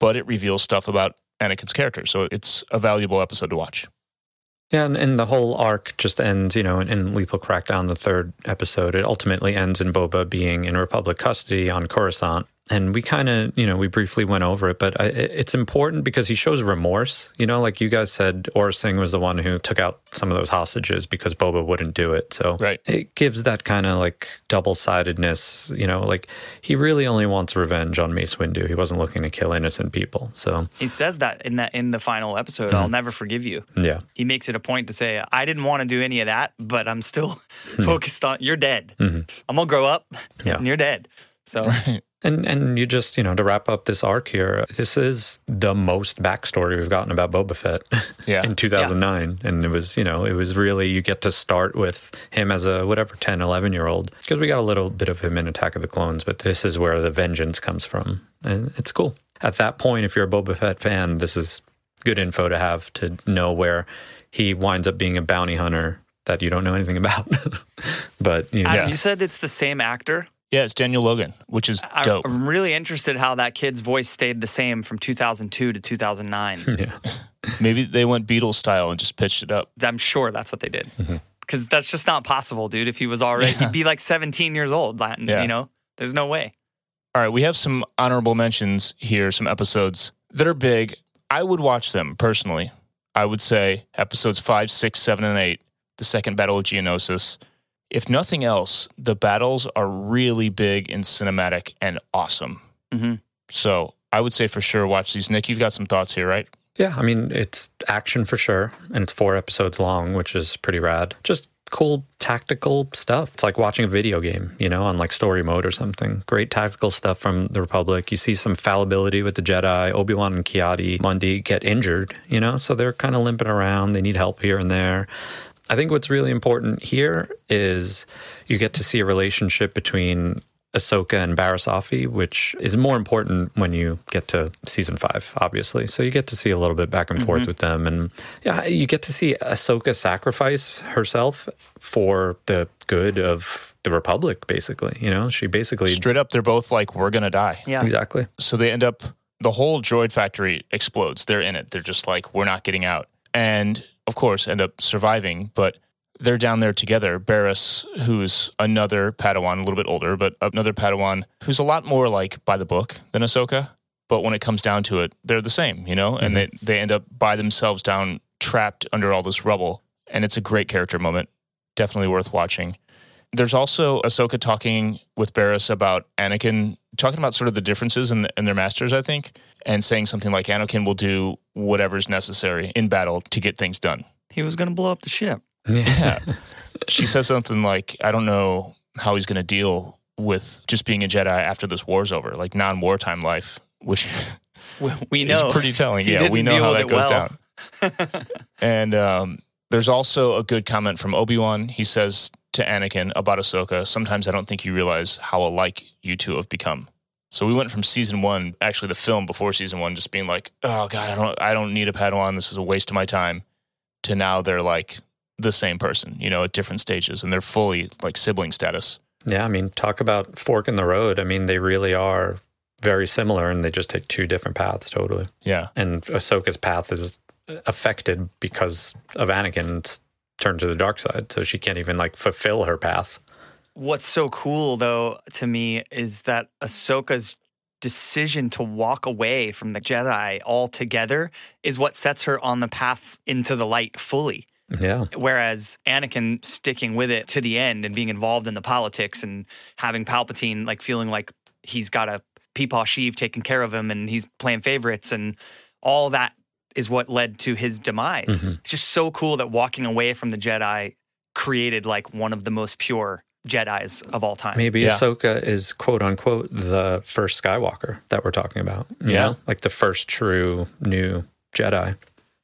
But it reveals stuff about Anakin's character. So it's a valuable episode to watch. Yeah, and, and the whole arc just ends, you know, in, in Lethal Crackdown, the third episode. It ultimately ends in Boba being in Republic custody on Coruscant. And we kind of, you know, we briefly went over it, but I, it's important because he shows remorse. You know, like you guys said, Aurra Sing was the one who took out some of those hostages because Boba wouldn't do it. So Right. it gives that kind of like double sidedness. You know, like he really only wants revenge on Mace Windu. He wasn't looking to kill innocent people. So he says that in that in the final episode. I'll mm-hmm. never forgive you. yeah, He makes it a point to say, I didn't want to do any of that, but I'm still mm-hmm. focused on you're dead. Mm-hmm. I'm gonna grow up Yeah. and you're dead. So And and you just you know to wrap up this arc here, this is the most backstory we've gotten about Boba Fett Yeah. in 2009, and it was you know it was really you get to start with him as a whatever 10, 11 year old because we got a little bit of him in Attack of the Clones, but this is where the vengeance comes from, and it's cool. At that point, if you're a Boba Fett fan, this is good info to have to know where he winds up being a bounty hunter that you don't know anything about, but you know. Adam, you said it's the same actor. Yeah, it's Daniel Logan, which is I- dope. I'm really interested how that kid's voice stayed the same from 2002 to 2009. yeah. Maybe they went Beatles style and just pitched it up. I'm sure that's what they did. Mm-hmm. Because that's just not possible, dude. If he was already, he'd be like 17 years old. Latin, Yeah. You know, there's no way. All right, we have some honorable mentions here, some episodes that are big. I would watch them personally. I would say episodes five, six, seven, and eight, the second battle of Geonosis. If nothing else, the battles are really big and cinematic and awesome. Mhm. So I would say for sure watch these. Nick, you've got some thoughts here, right? Yeah, I mean, it's action for sure, and it's four episodes long, which is pretty rad. Just cool tactical stuff. It's like watching a video game, you know, on like story mode or something. Great tactical stuff from the Republic. You see some fallibility with the Jedi. Obi Wan and Ki-Adi-Mundi get injured, you know, so they're kind of limping around. They need help here and there. I think what's really important here is you get to see a relationship between Ahsoka and Barriss Offee, which is more important when you get to season five, obviously. So you get to see a little bit back and forth mm-hmm. with them. And yeah, you get to see Ahsoka sacrifice herself for the good of the Republic, basically. You know, she basically. Straight up, they're both like, we're going to die. Yeah. Exactly. So they end up, the whole droid factory explodes. They're in it. They're just like, we're not getting out. And of course, end up surviving. But they're down there together. Barriss, who's another Padawan, a little bit older, but another Padawan who's a lot more like by the book than Ahsoka. But when it comes down to it, they're the same, you know? And mm-hmm. they, they end up by themselves down, trapped under all this rubble. And it's a great character moment. Definitely worth watching. There's also Ahsoka talking with Barriss about Anakin, talking about sort of the differences in, in their masters, I think, and saying something like Anakin will do whatever's necessary in battle to get things done. He was going to blow up the ship. Yeah. she says something like, I don't know how he's going to deal with just being a Jedi after this war's over, like non wartime life, which We, we is pretty telling. He Yeah, we know how that goes well. down. and um, there's also a good comment from Obi Wan. He says to Anakin about Ahsoka, Sometimes I don't think you realize how alike you two have become. So we went from season one, actually the film before season one, just being like, "Oh God, I don't, I don't need a Padawan. This is a waste of my time." To now they're like the same person, you know, at different stages, and they're fully like sibling status. Yeah, I mean, talk about fork in the road. I mean, they really are very similar and they just take two different paths totally. Yeah, And Ahsoka's path is affected because of Anakin's turn to the dark side. So she can't even like fulfill her path. What's so cool, though, to me is that Ahsoka's decision to walk away from the Jedi altogether is what sets her on the path into the light fully. Yeah. Whereas Anakin sticking with it to the end and being involved in the politics and having Palpatine like feeling like he's got a Peepaw Sheev taking care of him and he's playing favorites and all that is what led to his demise. Mhm. It's just so cool that walking away from the Jedi created like one of the most pure Jedi's of all time. Maybe Yeah. Ahsoka is quote unquote the first Skywalker that we're talking about. Yeah. know? Like the first true new Jedi.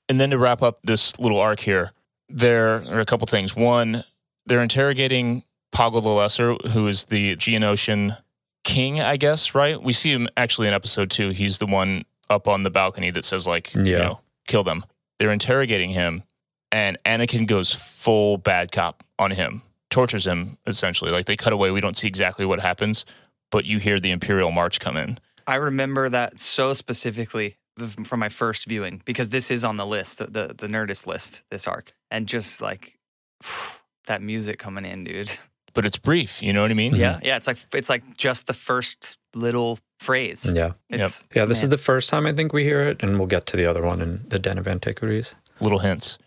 And then to wrap up this little arc here, there are a couple things. One, they're interrogating Poggle the Lesser, who is the Geonosian king, I guess, right? We see him actually in episode two. He's the one up on the balcony that says, like, you Yeah. know, kill them. They're interrogating him, and Anakin goes full bad cop on him, tortures him, essentially. Like, they cut away. We don't see exactly what happens, but you hear the Imperial March come in. I remember that so specifically from my first viewing because this is on the list, the the Nerdist list, this arc, and just like that music coming in, dude. But it's brief, you know what I mean? Mm-hmm. Yeah, yeah. It's like it's like just the first little phrase. Yeah. It's, Yeah, this is the first time I think we hear it, and we'll get to the other one in the Den of Antiquities. little hints.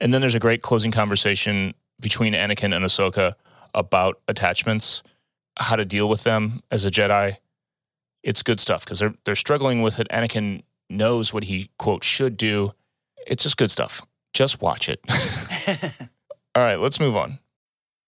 And then there's a great closing conversation between Anakin and Ahsoka about attachments, how to deal with them as a Jedi. It's good stuff because they're they're struggling with it. Anakin knows what he quote should do. It's just good stuff. Just watch it. All right, let's move on.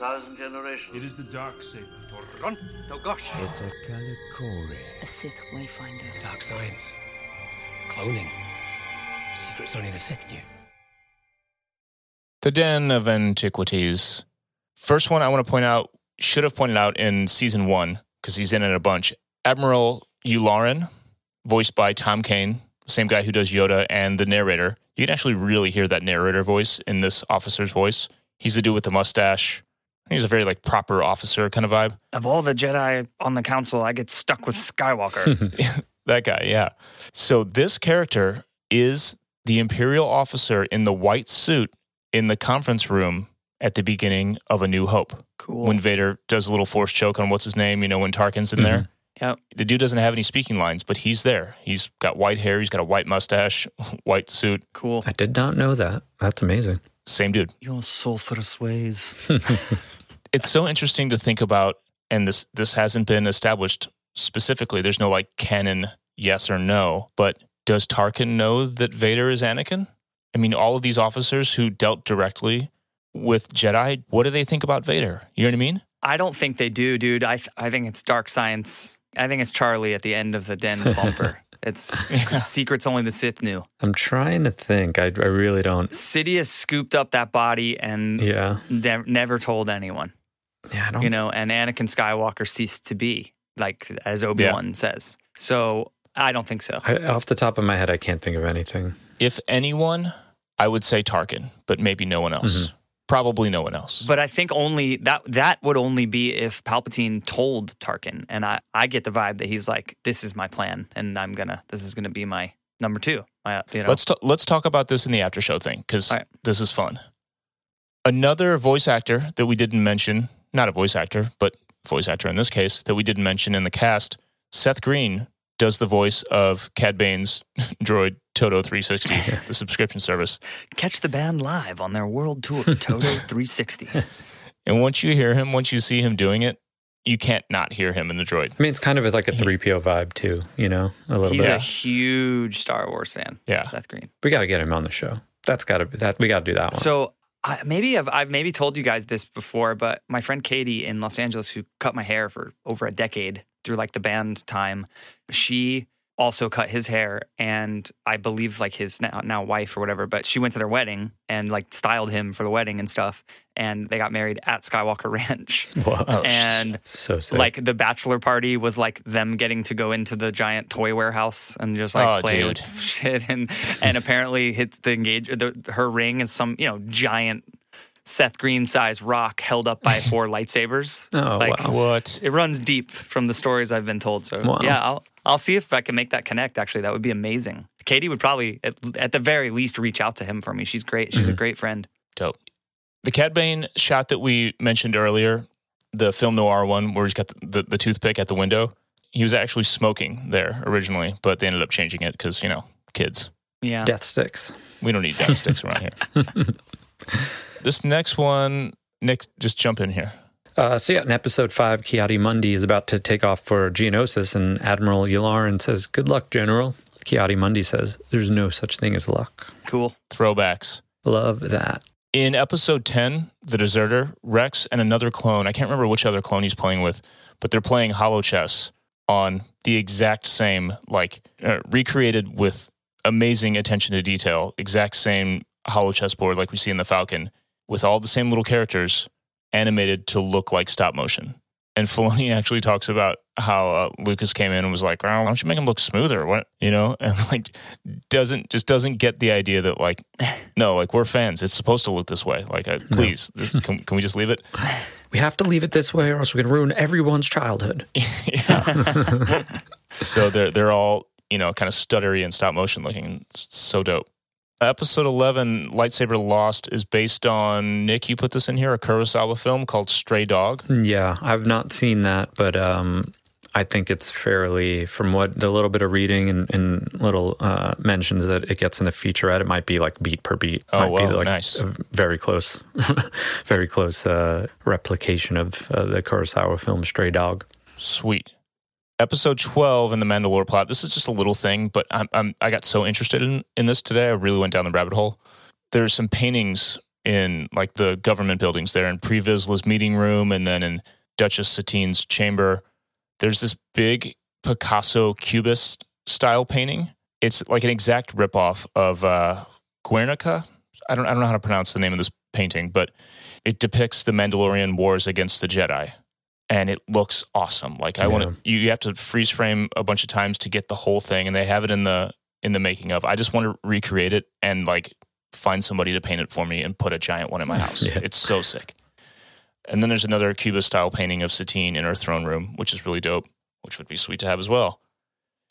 For over a thousand generations. It is the dark saber. It's a Kalikori. A Sith wayfinder. Dark science. Cloning. Secrets only the Sith knew. The Den of Antiquities. First one I want to point out, should have pointed out in season one, because he's in it a bunch. Admiral Yularen, voiced by Tom Kane, same guy who does Yoda and the narrator. You can actually really hear that narrator voice in this officer's voice. He's the dude with the mustache. He's a very like proper officer kind of vibe. of all the Jedi on the council, I get stuck with Skywalker. That guy, yeah. So this character is the Imperial officer in the white suit in the conference room at the beginning of A New Hope. cool. When Vader does a little force choke on what's his name, you know, when Tarkin's in there. Mm-hmm. Yep. The dude doesn't have any speaking lines, but he's there. He's got white hair, he's got a white mustache, white suit. Cool. I did not know that. That's amazing. Same dude. Your sorceress ways. It's so interesting to think about, and this this hasn't been established specifically. There's no like canon yes or no, but does Tarkin know that Vader is Anakin? I mean, all of these officers who dealt directly with Jedi, what do they think about Vader? You know what I mean? I don't think they do, dude. I th- I think it's dark science. I think it's Charlie at the end of the den bumper. it's secrets only the Sith knew. I'm trying to think. I, I really don't. Sidious scooped up that body and Yeah. ne- never told anyone. Yeah, I don't. You know, and Anakin Skywalker ceased to be, like as Obi Wan says. So I don't think so. I, off the top of my head, I can't think of anything. If anyone, I would say Tarkin, but maybe no one else. Mm-hmm. Probably no one else. But I think only that that would only be if Palpatine told Tarkin, and I I get the vibe that he's like, this is my plan, and I'm gonna this is gonna be my number two. My, you know, Let's t- let's talk about this in the after show thing because All right. this is fun. Another voice actor that we didn't mention, not a voice actor, but voice actor in this case that we didn't mention in the cast, Seth Green does the voice of Cad Bane's droid Toto 360, the subscription service. catch the band live on their world tour, Toto 360. And once you hear him, once you see him doing it, you can't not hear him in the droid. I mean, it's kind of like a 3PO vibe, too, you know, a little He's bit. a huge Star Wars fan. Yeah. Seth Green. we got to get him on the show. That's got to be that. We got to do that one. So I, maybe I've, I've maybe told you guys this before, but my friend Katie in Los Angeles, who cut my hair for over a decade through like the band time, she also cut his hair, and I believe like his now, now wife or whatever. But she went to their wedding and like styled him for the wedding and stuff, and they got married at Skywalker Ranch. Whoa. Oh, and so sick. like the bachelor party was like them getting to go into the giant toy warehouse and just like Oh, play dude. shit and and apparently hits the engage the, her ring is some you know giant Seth Green sized rock held up by four lightsabers. Oh, like, wow. What? It runs deep from the stories I've been told. So Wow. yeah, I'll I'll see if I can make that connect. Actually, that would be amazing. Katie would probably at, at the very least reach out to him for me. She's great. She's a mm-hmm. great friend. Dope. The Cad Bane shot that we mentioned earlier, the film noir one where he's got the, the, the toothpick at the window, he was actually smoking there originally, but they ended up changing it because, you know, kids. Yeah. Death sticks. We don't need death sticks around here. This next one, Nick, just jump in here. Uh, so yeah, in episode five, Ki-Adi-Mundi is about to take off for Geonosis, and Admiral Yularen says, "Good luck, General." Ki-Adi-Mundi says, "There's no such thing as luck." Cool. Throwbacks. Love that. In episode 10, The Deserter, Rex and another clone, I can't remember which other clone he's playing with, but they're playing holochess on the exact same, like uh, recreated with amazing attention to detail, exact same holochess board like we see in the Falcon, with all the same little characters animated to look like stop motion. And Filoni actually talks about how uh, Lucas came in and was like, "Oh, "Why don't you make him look smoother?" What you know, and like doesn't just doesn't get the idea that like, no, like we're fans. It's supposed to look this way. Like, uh, please, this, can, can we just leave it? We have to leave it this way, or else we're gonna ruin everyone's childhood. so they're they're all you know kind of stuttery and stop motion looking. It's so dope. Episode eleven, lightsaber lost, is based on Nick. You put this in here, a Kurosawa film called Stray Dog. Yeah, I've not seen that, but um, I think it's fairly, from what the little bit of reading and, and little uh, mentions that it gets in the featurette, it might be like beat per beat. Oh, might be like nice. very close, very close uh, replication of uh, the Kurosawa film Stray Dog. Sweet. Episode 12 in the Mandalore plot. This is just a little thing, but I'm, I'm I got so interested in, in this today. I really went down the rabbit hole. There's some paintings in like the government buildings there in Pre Vizsla's meeting room and then in Duchess Satine's chamber. There's this big Picasso cubist style painting. It's like an exact ripoff of uh, Guernica. I don't I don't know how to pronounce the name of this painting, but it depicts the Mandalorian wars against the Jedi and it looks awesome. Like I want to, you, you have to freeze frame a bunch of times to get the whole thing, and they have it in the in the making of. I just want to recreate it and like find somebody to paint it for me and put a giant one in my house. Yeah. It's so sick. And then there's another Cuba style painting of Satine in her throne room, which is really dope, which would be sweet to have as well.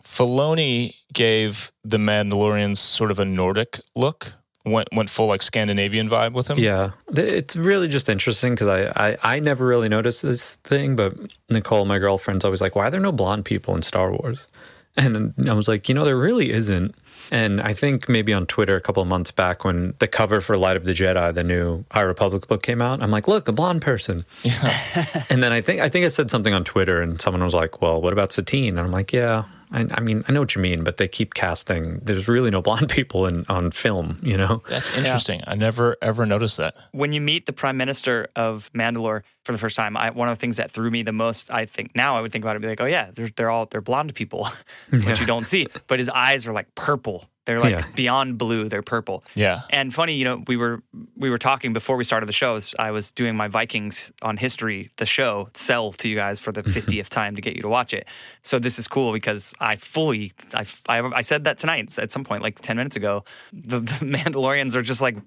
Filoni gave the Mandalorians sort of a Nordic look, went went full like Scandinavian vibe with him. Yeah, it's really just interesting because I, I, I never really noticed this thing, but Nicole, my girlfriend's always like, why are there no blonde people in Star Wars? And I was like, you know, there really isn't. And I think maybe on Twitter a couple of months back when the cover for Light of the Jedi, the new High Republic book came out, I'm like, look, a blonde person. Yeah. and then I think I think I said something on Twitter and someone was like, well, what about Satine? And I'm like, yeah, I, I mean, I know what you mean, but they keep casting. There's really no blonde people in on film, you know? That's interesting. I never ever noticed that. when you meet the prime minister of Mandalore for the first time, I, one of the things that threw me the most, I think now I would think about it, be like, oh yeah, they're they're all they're blonde people, which you don't see, but his eyes are like purple. They're like Yeah. beyond blue. They're purple. Yeah. And funny, you know, we were we were talking before we started the shows. I was doing my Vikings on history, the show, sell to you guys for the fiftieth time to get you to watch it. So this is cool because I fully, I, I, I said that tonight at some point, like ten minutes ago. The, the Mandalorians are just like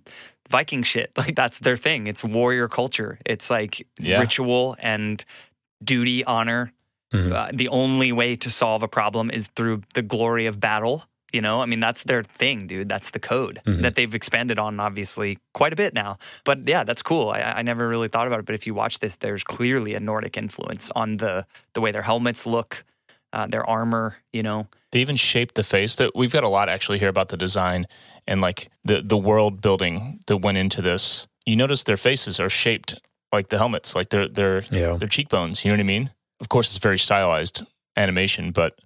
Viking shit. Like that's their thing. It's warrior culture. It's like Yeah. ritual and duty, honor. Mhm. Uh, the only way to solve a problem is through the glory of battle. You know, I mean, that's their thing, dude. That's the code Mhm. that they've expanded on, obviously, quite a bit now. But yeah, that's cool. I, I never really thought about it. But if you watch this, there's clearly a Nordic influence on the the way their helmets look, uh, their armor. You know, They even shaped the face. That we've got a lot actually here about the design and like the the world building that went into this. You notice their faces are shaped like the helmets, like their their Yeah. their cheekbones. You know what I mean? Of course, it's very stylized animation, but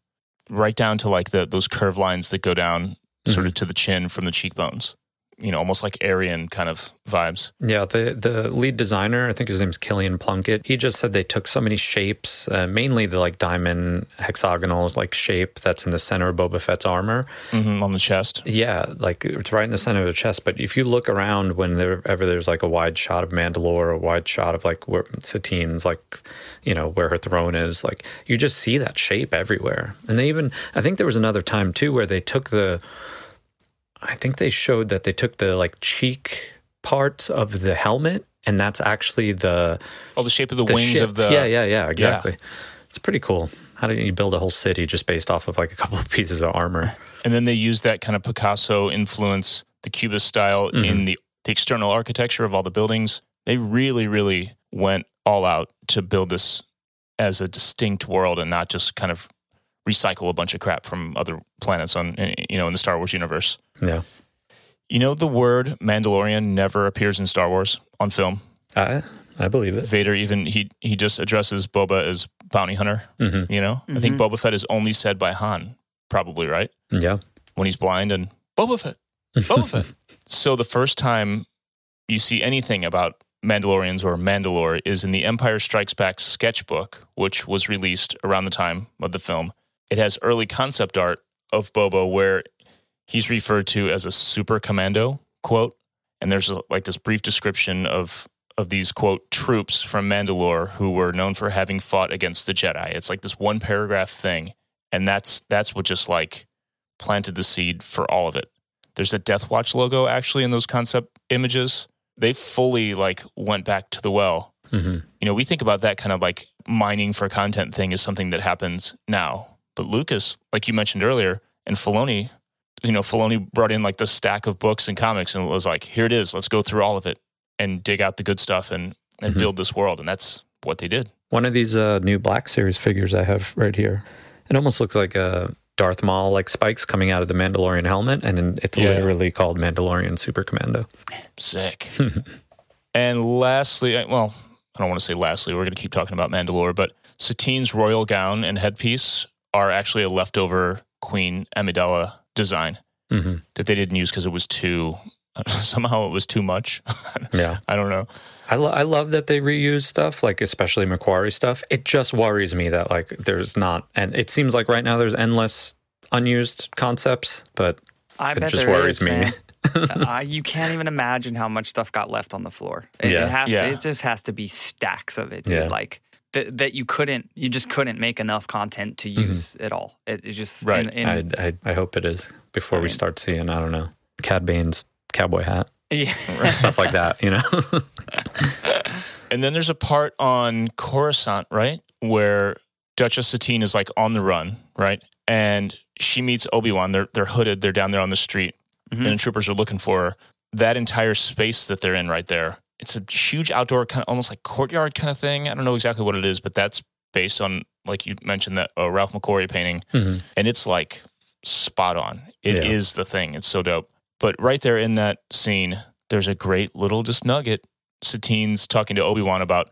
right down to like the those curve lines that go down sort of mm-hmm. to the chin from the cheekbones. You know, almost like Aryan kind of vibes. Yeah, the the lead designer, I think his name's Kilian Plunkett. He just said they took so many shapes, uh, mainly the like diamond hexagonal like shape that's in the center of Boba Fett's armor. hmm on the chest. Yeah, like it's right in the center of the chest. But if you look around, whenever there's like a wide shot of Mandalore, a wide shot of like where Satine's like, you know, where her throne is, like you just see that shape everywhere. And they even, I think there was another time too where they took the, I think they showed that they took the like cheek parts of the helmet and that's actually the Oh, the shape of the, the wings ship. of the yeah, yeah, yeah, exactly. It's pretty cool. How do you build a whole city just based off of like a couple of pieces of armor? And then they use that kind of Picasso influence, the Cubist style Mm-hmm. in the, the external architecture of all the buildings. They really, really went all out to build this as a distinct world and not just kind of recycle a bunch of crap from other planets on you know in the Star Wars universe. Yeah, You know the word Mandalorian never appears in Star Wars on film. I I believe it. Vader even he he just addresses Boba as bounty hunter. Mhm. You know, I think Boba Fett is only said by Han, probably right Yeah, when he's blind and Boba Fett, Boba Fett. So the first time you see anything about Mandalorians or Mandalore is in the Empire Strikes Back sketchbook, which was released around the time of the film. It has early concept art of Boba where he's referred to as a super commando quote, and there's a, like this brief description of of these quote troops from Mandalore who were known for having fought against the Jedi. It's like this one paragraph thing, and that's that's what just like planted the seed for all of it. There's a Death Watch logo actually in those concept images. They fully like went back to the well. hmm You know, we think about that kind of like mining for content thing as something that happens now. But Lucas, like you mentioned earlier, and Filoni, you know, Filoni brought in like the stack of books and comics and was like, here it is, let's go through all of it and dig out the good stuff and and Mhm. build this world. And that's what they did. One of these uh, new Black Series figures I have right here, it almost looks like a Darth Maul like spikes coming out of the Mandalorian helmet, and it's Yeah. literally called Mandalorian Super Commando. Sick. and lastly, well, I don't want to say lastly, we're going to keep talking about Mandalore, but Satine's royal gown and headpiece are actually a leftover Queen Amidala design hmm that they didn't use because it was too, somehow it was too much. Yeah. I don't know. I, lo- I love that they reuse stuff, like especially McQuarrie stuff. It just worries me that like there's not, and it seems like right now there's endless unused concepts, but I It bet just worries is, me. uh, you can't even imagine how much stuff got left on the floor. It, Yeah. it has. Yeah. It just has to be stacks of it, dude. Yeah. Like that. That you couldn't. You just couldn't make enough content to use at all. It, it just Right. in- in- I, I I hope it is before we start seeing I don't know Cad Bane's cowboy hat yeah. stuff like that. You know. And then there's a part on Coruscant, right? Where Duchess Satine is like on the run, right? And she meets Obi-Wan. They're, they're hooded. They're down there on the street. Mhm. and the troopers are looking for her. That entire space that they're in right there, it's a huge outdoor kind of almost like courtyard kind of thing. I don't know exactly what it is, but that's based on like you mentioned that uh, Ralph McQuarrie painting, Mhm. and it's like spot on. It is Yeah. the thing. It's so dope. But right there in that scene, there's a great little just nugget. Satine's talking to Obi Wan about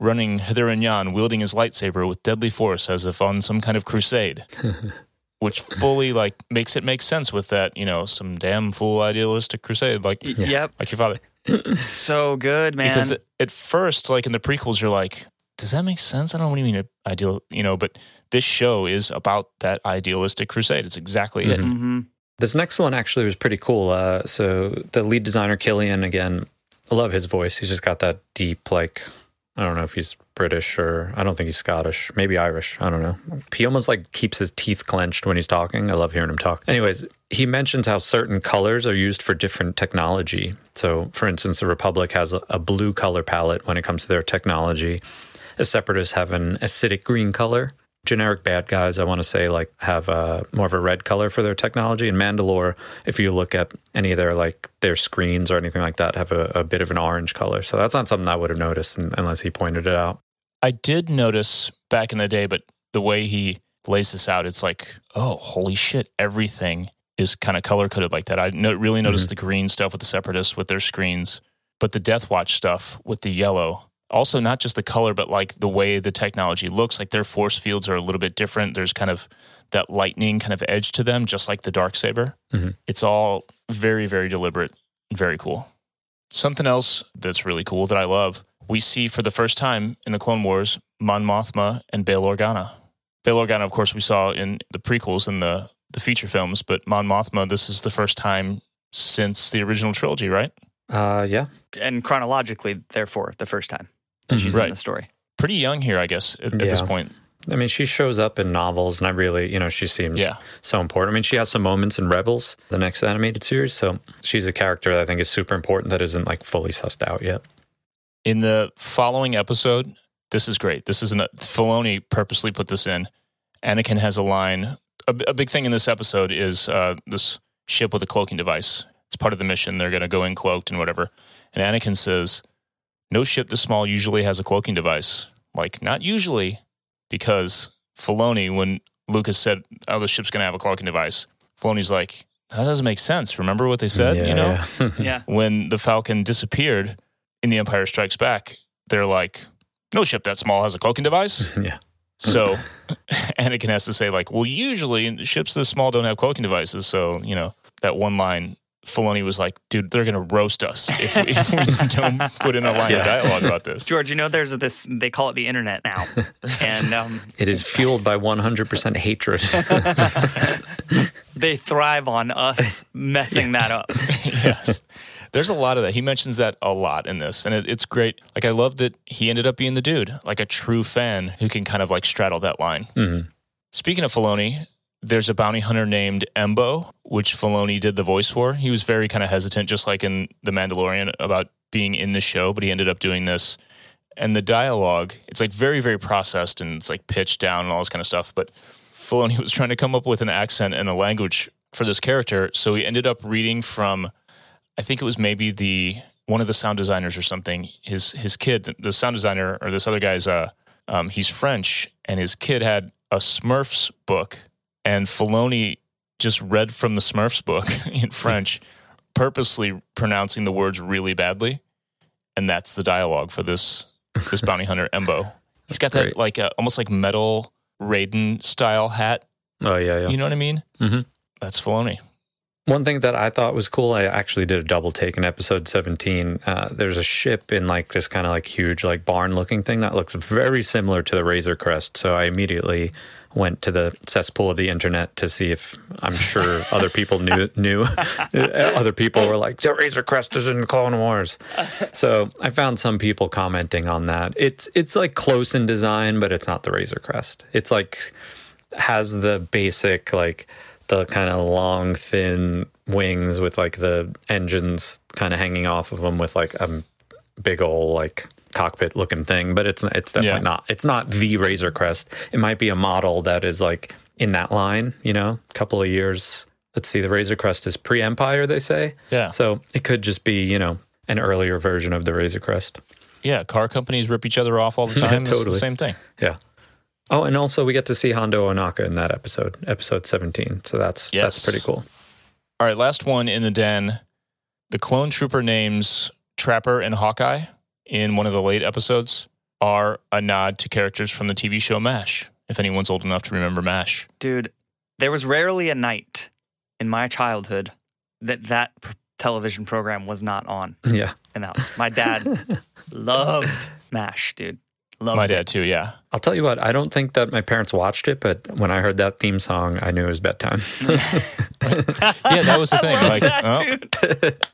running hither and yon, wielding his lightsaber with deadly force as if on some kind of crusade which fully like makes it make sense with that, you know, some damn fool idealistic crusade like Y- Yep. like your father. So good, man. Because at- at first, like in the prequels, you're like, does that make sense? I don't know what do you mean ideal, you know, but this show is about that idealistic crusade. It's exactly it. Mhm. hmm This next one actually was pretty cool. Uh, so the lead designer Kilian, again, I love his voice. He's just got that deep, like I don't know if he's British or I don't think he's Scottish, maybe Irish. I don't know. He almost like keeps his teeth clenched when he's talking. I love hearing him talk. Anyways, he mentions how certain colors are used for different technology. So, for instance, the Republic has a, blue color palette when it comes to their technology. The Separatists have an acidic green color generic bad guys, I want to say, like have uh, more of a red color for their technology. And Mandalore, if you look at any of their like their screens or anything like that, have a, a bit of an orange color. So that's not something I would have noticed unless he pointed it out. I did notice back in the day, but the way he lays this out, it's like, oh, holy shit, everything is kind of color coded like that. I no, really noticed the green stuff with the separatists with their screens, but the Death Watch stuff with the yellow. Also, not just the color, but like the way the technology looks. Like their force fields are a little bit different. There's kind of that lightning kind of edge to them, just like the dark saber. Mhm. It's all very, very deliberate, and very cool. Something else that's really cool that I love, we see for the first time in the Clone Wars Mon Mothma and Bail Organa. Bail Organa, of course, we saw in the prequels and the, the feature films, but Mon Mothma, this is the first time since the original trilogy, right? Uh, yeah. And chronologically, therefore, the first time that she's Right. in the story. Pretty young here, I guess, at, at this point. I mean, she shows up in novels, and I really, you know, she seems Yeah. so important. I mean, she has some moments in Rebels, the next animated series. So she's a character that I think is super important that isn't like fully sussed out yet. In the following episode, this is great. This is an Filoni purposely put this in. Anakin has a line. A, a big thing in this episode is uh, this ship with a cloaking device. It's part of the mission. They're going to go in cloaked and whatever. And Anakin says, "No ship this small usually has a cloaking device. Like not usually, because Filoni, when Lucas said, "Oh, the ship's going to have a cloaking device," Filoni's like, "That doesn't make sense. Remember what they said? Yeah, you know, yeah. Yeah. when the Falcon disappeared in The Empire Strikes Back, they're like, "No ship that small has a cloaking device." yeah. So Anakin has to say, like, well, usually ships this small don't have cloaking devices. So, you know, that one line, Filoni was like, dude, they're going to roast us if, if we don't put in a line Yeah. of dialogue about this. George, you know, there's this, they call it the internet now. And um, It is fueled by 100% hatred. they thrive on us messing that up. yes. There's a lot of that. He mentions that a lot in this. And it, it's great. Like, I love that he ended up being the dude, like a true fan who can kind of like straddle that line. Mhm. Speaking of Filoni, there's a bounty hunter named Embo, which Filoni did the voice for. He was very kind of hesitant, just like in The Mandalorian, about being in the show, but he ended up doing this. And the dialogue, it's like very, very processed and it's like pitched down and all this kind of stuff. But Filoni was trying to come up with an accent and a language for this character. So he ended up reading from, I think it was maybe the one of the sound designers or something. His his kid, the sound designer or this other guy's, uh, um, he's French, and his kid had a Smurfs book, and Filoni just read from the Smurfs book in French, purposely pronouncing the words really badly, and that's the dialogue for this this bounty hunter Embo. He's got that great. like uh, almost like metal Raiden style hat. oh, yeah, yeah. You know what I mean? Mhm. That's Filoni. One thing that I thought was cool, I actually did a double take in episode 17. Uh, there's a ship in like this kind of like huge like barn looking thing that looks very similar to the Razor Crest. So I immediately went to the cesspool of the internet to see if I'm sure other people knew knew. other people were like, the Razor Crest is in Clone Wars. So I found some people commenting on that. It's it's like close in design, but it's not the Razor Crest. It's like has the basic like the kind of long thin wings with like the engines kind of hanging off of them with like a big old like cockpit looking thing but it's it's definitely Yeah. not it's not the razor crest it might be a model that is like in that line you know a couple of years let's see the razor crest is pre-empire they say Yeah. so it could just be you know an earlier version of the razor crest Yeah, car companies rip each other off all the time. It's the totally. same thing. yeah oh and also we get to see hondo ohnaka in that episode episode 17 so that's Yes. that's pretty cool All right, last one in the den. The clone trooper names Trapper and Hawkeye in one of the late episodes are a nod to characters from the TV show MASH. If anyone's old enough to remember MASH. Dude, there was rarely a night in my childhood that that pr- television program was not on yeah in the house. My dad loved MASH, dude. Loved My it. dad too. Yeah. I'll tell you what, I don't think that my parents watched it, but when I heard that theme song, I knew it was bedtime. Yeah, that was the thing. Like, that, oh, dude.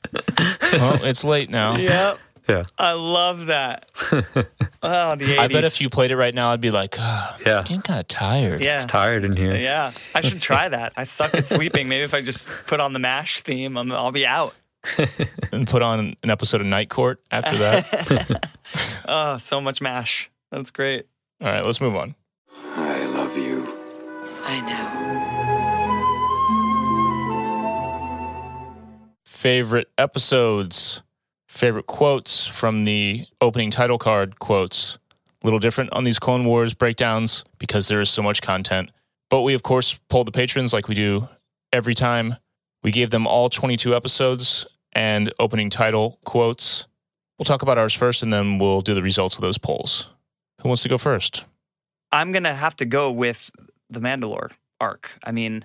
well, it's late now. Yep. Yeah. I love that. Oh, the 80s. I bet if you played it right now, I'd be like, oh, Yeah. I'm getting kind of tired. yeah. It's tired in here. Yeah, I should try that. I suck at sleeping. Maybe if I just put on the MASH theme, I'm, I'll be out. And put on an episode of Night Court after that. Oh, so much MASH. That's great. All right, let's move on. I love you. I know. favorite episodes, favorite quotes from the opening title card quotes. A little different on these Clone Wars breakdowns because there is so much content. But we, of course, polled the patrons like we do every time. We gave them all 22 episodes and opening title quotes. We'll talk about ours first and then we'll do the results of those polls. Who wants to go first? I'm gonna have to go with the Mandalore arc. I mean,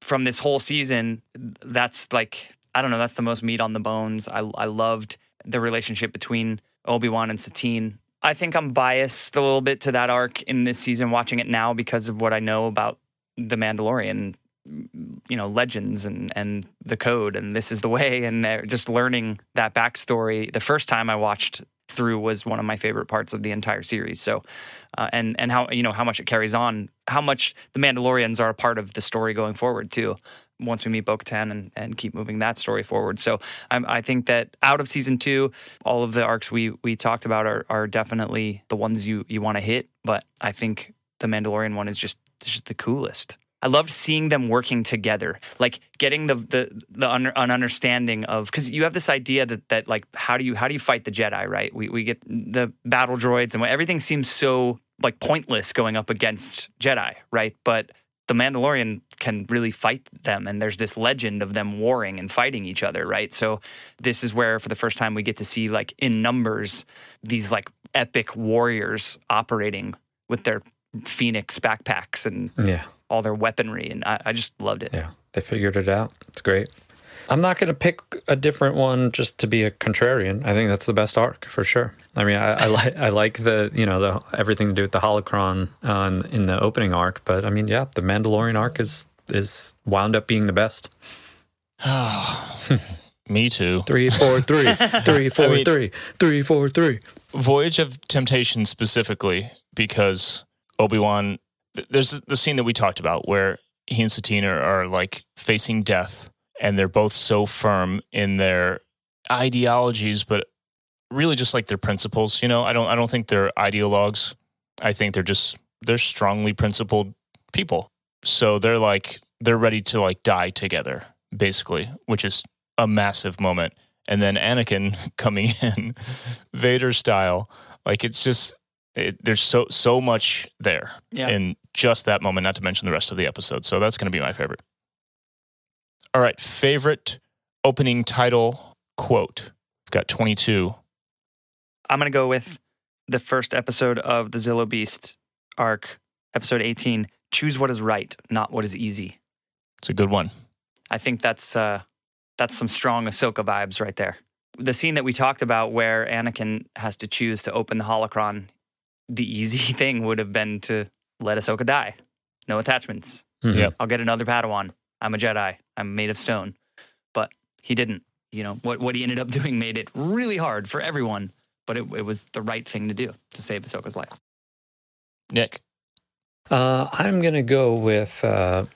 from this whole season, that's like I don't know. That's the most meat on the bones. I I loved the relationship between Obi Wan and Satine. I think I'm biased a little bit to that arc in this season, watching it now because of what I know about the Mandalorian, you know, legends and and the code and this is the way, and just learning that backstory. The first time I watched through was one of my favorite parts of the entire series. So, uh, and and how you know how much it carries on, how much the Mandalorians are a part of the story going forward too. Once we meet Bo-Katan and, and keep moving that story forward. So I'm, I think that out of season two, all of the arcs we we talked about are are definitely the ones you you want to hit. But I think the Mandalorian one is just just the coolest. I loved seeing them working together, like getting the the the un, an understanding of because you have this idea that that like how do you how do you fight the Jedi, right? We we get the battle droids and everything seems so like pointless going up against Jedi, right? But the Mandalorian can really fight them, and there's this legend of them warring and fighting each other, right? So this is where, for the first time, we get to see like in numbers these like epic warriors operating with their phoenix backpacks and Yeah. all their weaponry, and I, I just loved it. Yeah. They figured it out. It's great. I'm not going to pick a different one just to be a contrarian. I think that's the best arc for sure. I mean, I, I like I like the you know the everything to do with the holocron uh, in, in the opening arc, but I mean, yeah, the Mandalorian arc is is wound up being the best. Oh, Me too. Three, four, three, three, four, mean- three, three, four, three. Voyage of Temptation specifically because Obi Wan. There's the scene that we talked about where he and Satine are, are like facing death, and they're both so firm in their ideologies, but really just like their principles. You know, I don't. I don't think they're ideologues. I think they're just they're strongly principled people. So they're like they're ready to like die together, basically, which is a massive moment. And then Anakin coming in, Vader style, like it's just it, there's so so much there Yeah. in just that moment. Not to mention the rest of the episode. So that's going to be my favorite. All right, favorite opening title quote. We've got 22. I'm gonna go with the first episode of the Zillo Beast arc, episode 18. Choose what is right, not what is easy. It's a good one. I think that's uh, that's some strong Ahsoka vibes right there. The scene that we talked about where Anakin has to choose to open the holocron, the easy thing would have been to let Ahsoka die. No attachments. Mhm. Yep. I'll get another Padawan. I'm a Jedi. I'm made of stone. But he didn't. You know, what, what he ended up doing made it really hard for everyone, but it, it was the right thing to do to save Ahsoka's life. Nick. Uh, I'm going to go with uh,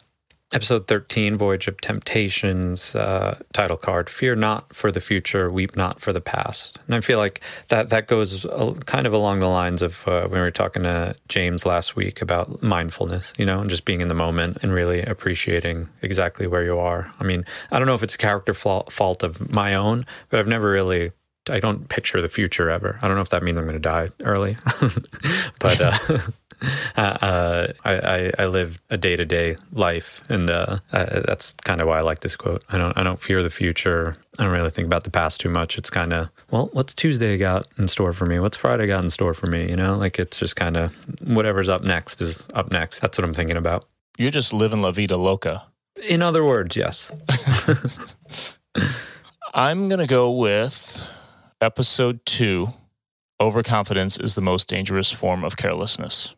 episode 13, Voyage of Temptations uh, title card Fear not for the future, weep not for the past. And I feel like that, that goes kind of along the lines of uh, when we were talking to James last week about mindfulness, you know, and just being in the moment and really appreciating exactly where you are. I mean, I don't know if it's a character fault of my own, but I've never really. I don't picture the future ever. I don't know if that means I'm going to die early, but uh, uh, uh, I, I, I live a day to day life, and uh, uh, that's kind of why I like this quote. I don't I don't fear the future. I don't really think about the past too much. It's kind of well, what's Tuesday got in store for me? What's Friday got in store for me? You know, like it's just kind of whatever's up next is up next. That's what I'm thinking about. You're just living La Vida Loca. In other words, yes. I'm going to go with episode two Overconfidence is the most dangerous form of carelessness.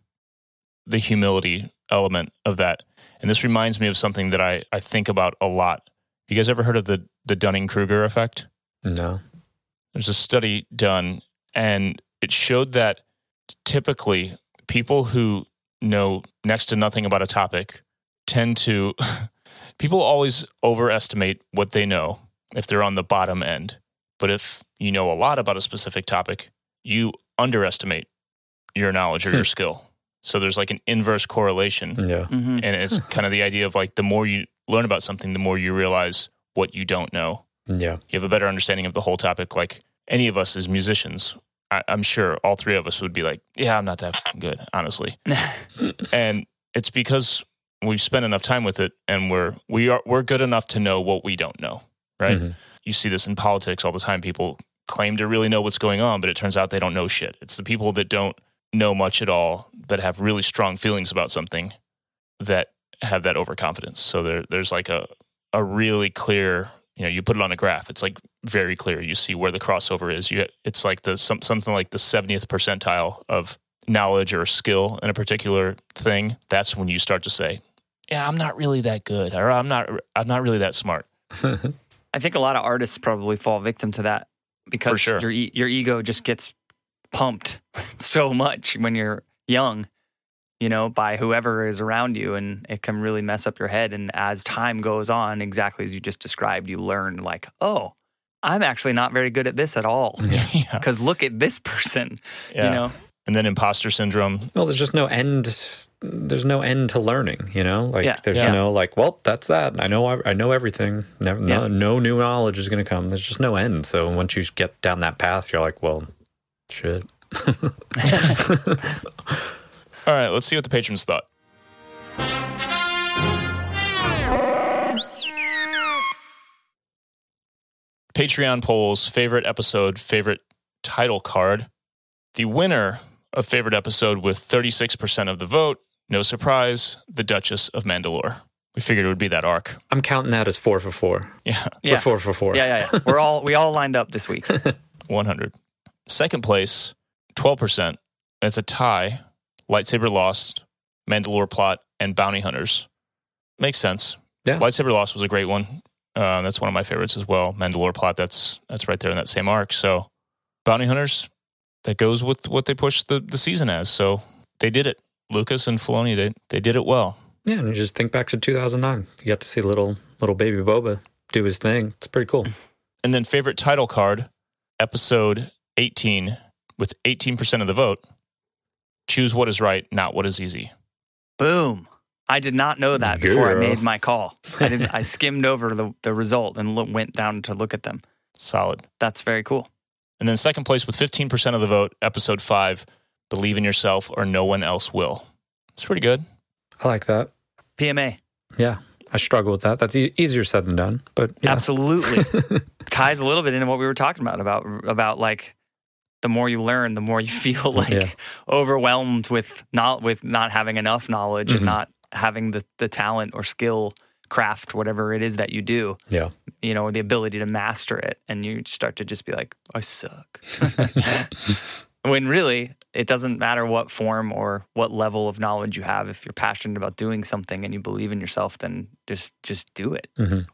The humility element of that. And this reminds me of something that I, I think about a lot. You guys ever heard of the, the Dunning Kruger effect? No. There's a study done, and it showed that typically people who know next to nothing about a topic tend to, people always overestimate what they know if they're on the bottom end. But if you know a lot about a specific topic, you underestimate your knowledge or your hmm. skill. So there's like an inverse correlation. Yeah. Mm-hmm. And it's kind of the idea of like the more you learn about something, the more you realize what you don't know Yeah. you have a better understanding of the whole topic. Like any of us as musicians, I, I'm sure all three of us would be like, "Yeah, I'm not that good, honestly." and it's because we've spent enough time with it, and we're we are we're good enough to know what we don't know, right? Mhm. You see this in politics all the time. People claim to really know what's going on, but it turns out they don't know shit. It's the people that don't know much at all, but have really strong feelings about something that have that overconfidence. So there, there's like a a really clear you know you put it on a graph it's like very clear you see where the crossover is you it's like the some, something like the 70th percentile of knowledge or skill in a particular thing that's when you start to say yeah i'm not really that good or i'm not i'm not really that smart I think a lot of artists probably fall victim to that because sure. your e- your ego just gets pumped so much when you're young. you know, by whoever is around you. And it can really mess up your head. And as time goes on, exactly as you just described, you learn, like, oh, I'm actually not very good at this at all. Yeah. Because look at this person, Yeah. you know? And then imposter syndrome. Well, there's just no end. There's no end to learning. You know, like Yeah. there's Yeah. no like, well, that's that. I know. I know everything. Never, no, no new knowledge is going to come. There's just no end. So once you get down that path, you're like, well, shit. All right, let's see what the patrons thought. Patreon polls favorite episode, favorite title card. The winner of favorite episode with 36% of the vote, no surprise, the Duchess of Mandalore. We figured it would be that arc. I'm counting that as four for four. Yeah, Yeah. For four for four. Yeah, yeah, yeah. We're all we all lined up this week. 100. Second place, 12%. It's a tie. Lightsaber Lost, Mandalore Plot, and Bounty Hunters. Makes sense. Yeah. Lightsaber Lost was a great one. Uh, that's one of my favorites as well. Mandalore Plot, that's that's right there in that same arc. So Bounty Hunters, that goes with what they pushed the, the season as. So they did it. Lucas and Filoni, they, they did it well. Yeah, and you just think back to 2009. You got to see little little baby Boba do his thing. It's pretty cool. And then favorite title card, episode 18, with 18% of the vote. Choose what is right, not what is easy. Boom. I did not know that before I made my call. I didn't I skimmed over the, the result and look, went down to look at them. Solid. That's very cool. And then second place with 15% of the vote, episode five, Believe in Yourself or No One Else Will. It's pretty good. I like that. PMA. Yeah, I struggle with that. That's e- easier said than done. But yeah. Absolutely. Ties a little bit into what we were talking about about about like the more you learn, the more you feel like Yeah. overwhelmed with not with not having enough knowledge Mhm. and not having the the talent or skill, craft, whatever it is that you do. Yeah. You know, the ability to master it, and you start to just be like, I suck. when really, it doesn't matter what form or what level of knowledge you have. If you're passionate about doing something and you believe in yourself, then just just do it. Mhm.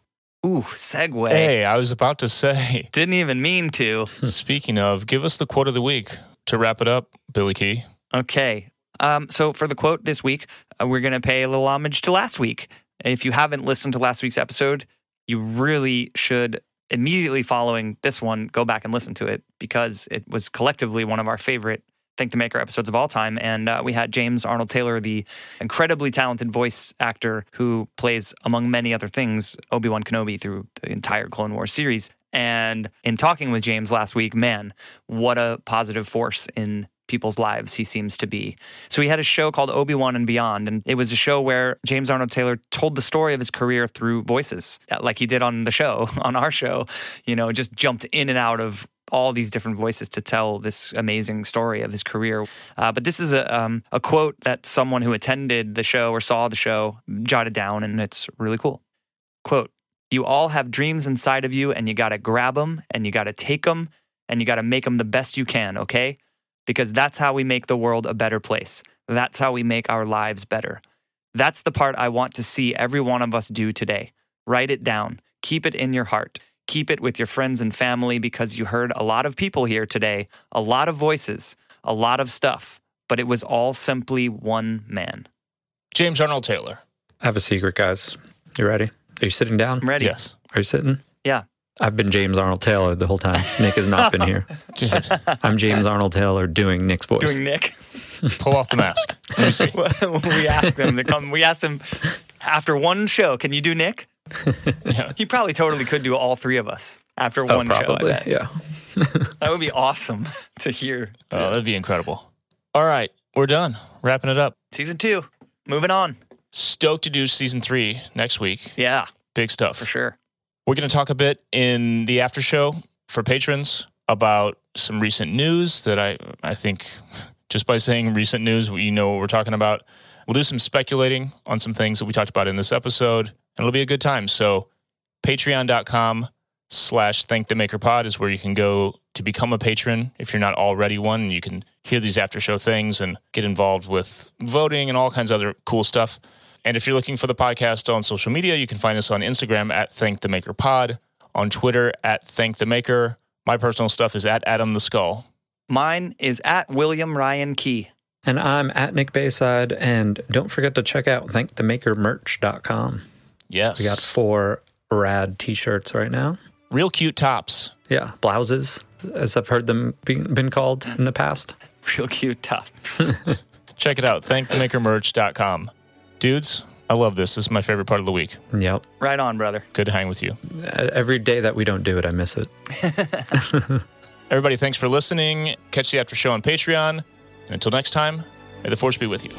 Ooh, segue. Hey, I was about to say, Didn't even mean to. speaking of, give us the quote of the week to wrap it up, Billy Key. Okay. Um, so for the quote this week, uh, we're going to pay a little homage to last week. If you haven't listened to last week's episode, you really should immediately following this one go back and listen to it because it was collectively one of our favorite Thank the Maker episodes of all time. And uh, we had James Arnold Taylor, the incredibly talented voice actor who plays, among many other things, Obi Wan Kenobi through the entire Clone Wars series. And in talking with James last week, man, what a positive force in people's lives he seems to be. So he had a show called Obi Wan and Beyond, and it was a show where James Arnold Taylor told the story of his career through voices, like he did on the show, on our show. You know, just jumped in and out of all these different voices to tell this amazing story of his career. Uh, but this is a um, a quote that someone who attended the show or saw the show jotted down, and it's really cool. Quote: You all have dreams inside of you, and you got to grab them, and you got to take them, and you got to make them the best you can. Okay because that's how we make the world a better place. That's how we make our lives better. That's the part I want to see every one of us do today. Write it down. Keep it in your heart. Keep it with your friends and family because you heard a lot of people here today, a lot of voices, a lot of stuff, but it was all simply one man. James Arnold Taylor. I have a secret, guys. You ready? Are you sitting down? I'm ready. Yes. Are you sitting? Yeah. I've been James Arnold Taylor the whole time. Nick has not been here. Dude, I'm James Arnold Taylor doing Nick's voice. Doing Nick. pull off the mask. Let me see. we asked him to come. We asked him after one show, can you do Nick? Yeah. He probably totally could do all three of us after oh, one show. I probably. bet. Yeah. That would be awesome to hear. Oh, that'd be incredible. All right, we're done. Wrapping it up. Season two, moving on. Stoked to do season three next week. Yeah, Big stuff. for sure. We're going to talk a bit in the after show for patrons about some recent news that I I think just by saying recent news, we know what we're talking about. We'll do some speculating on some things that we talked about in this episode, and it'll be a good time. So, patreon.com slash thank the maker pod is where you can go to become a patron if you're not already one. And you can hear these after show things and get involved with voting and all kinds of other cool stuff. And if you're looking for the podcast on social media, you can find us on Instagram at Thank the Maker Pod, on Twitter at Thank the Maker. My personal stuff is at Adam the Skull. Mine is at William Ryan Key. And I'm at Nick Bayside. And don't forget to check out thankthemakermerch.com. Yes. We got four rad t shirts right now. Real cute tops. Yeah, blouses, as I've heard them being, been called in the past. Real cute tops. Check it out. Thankthemakermerch.com. Dudes, I love this. This is my favorite part of the week. Yep. right on, brother. Good to hang with you. Uh, every day that we don't do it, I miss it. Everybody, thanks for listening. Catch the after show on Patreon. And until next time, may the force be with you.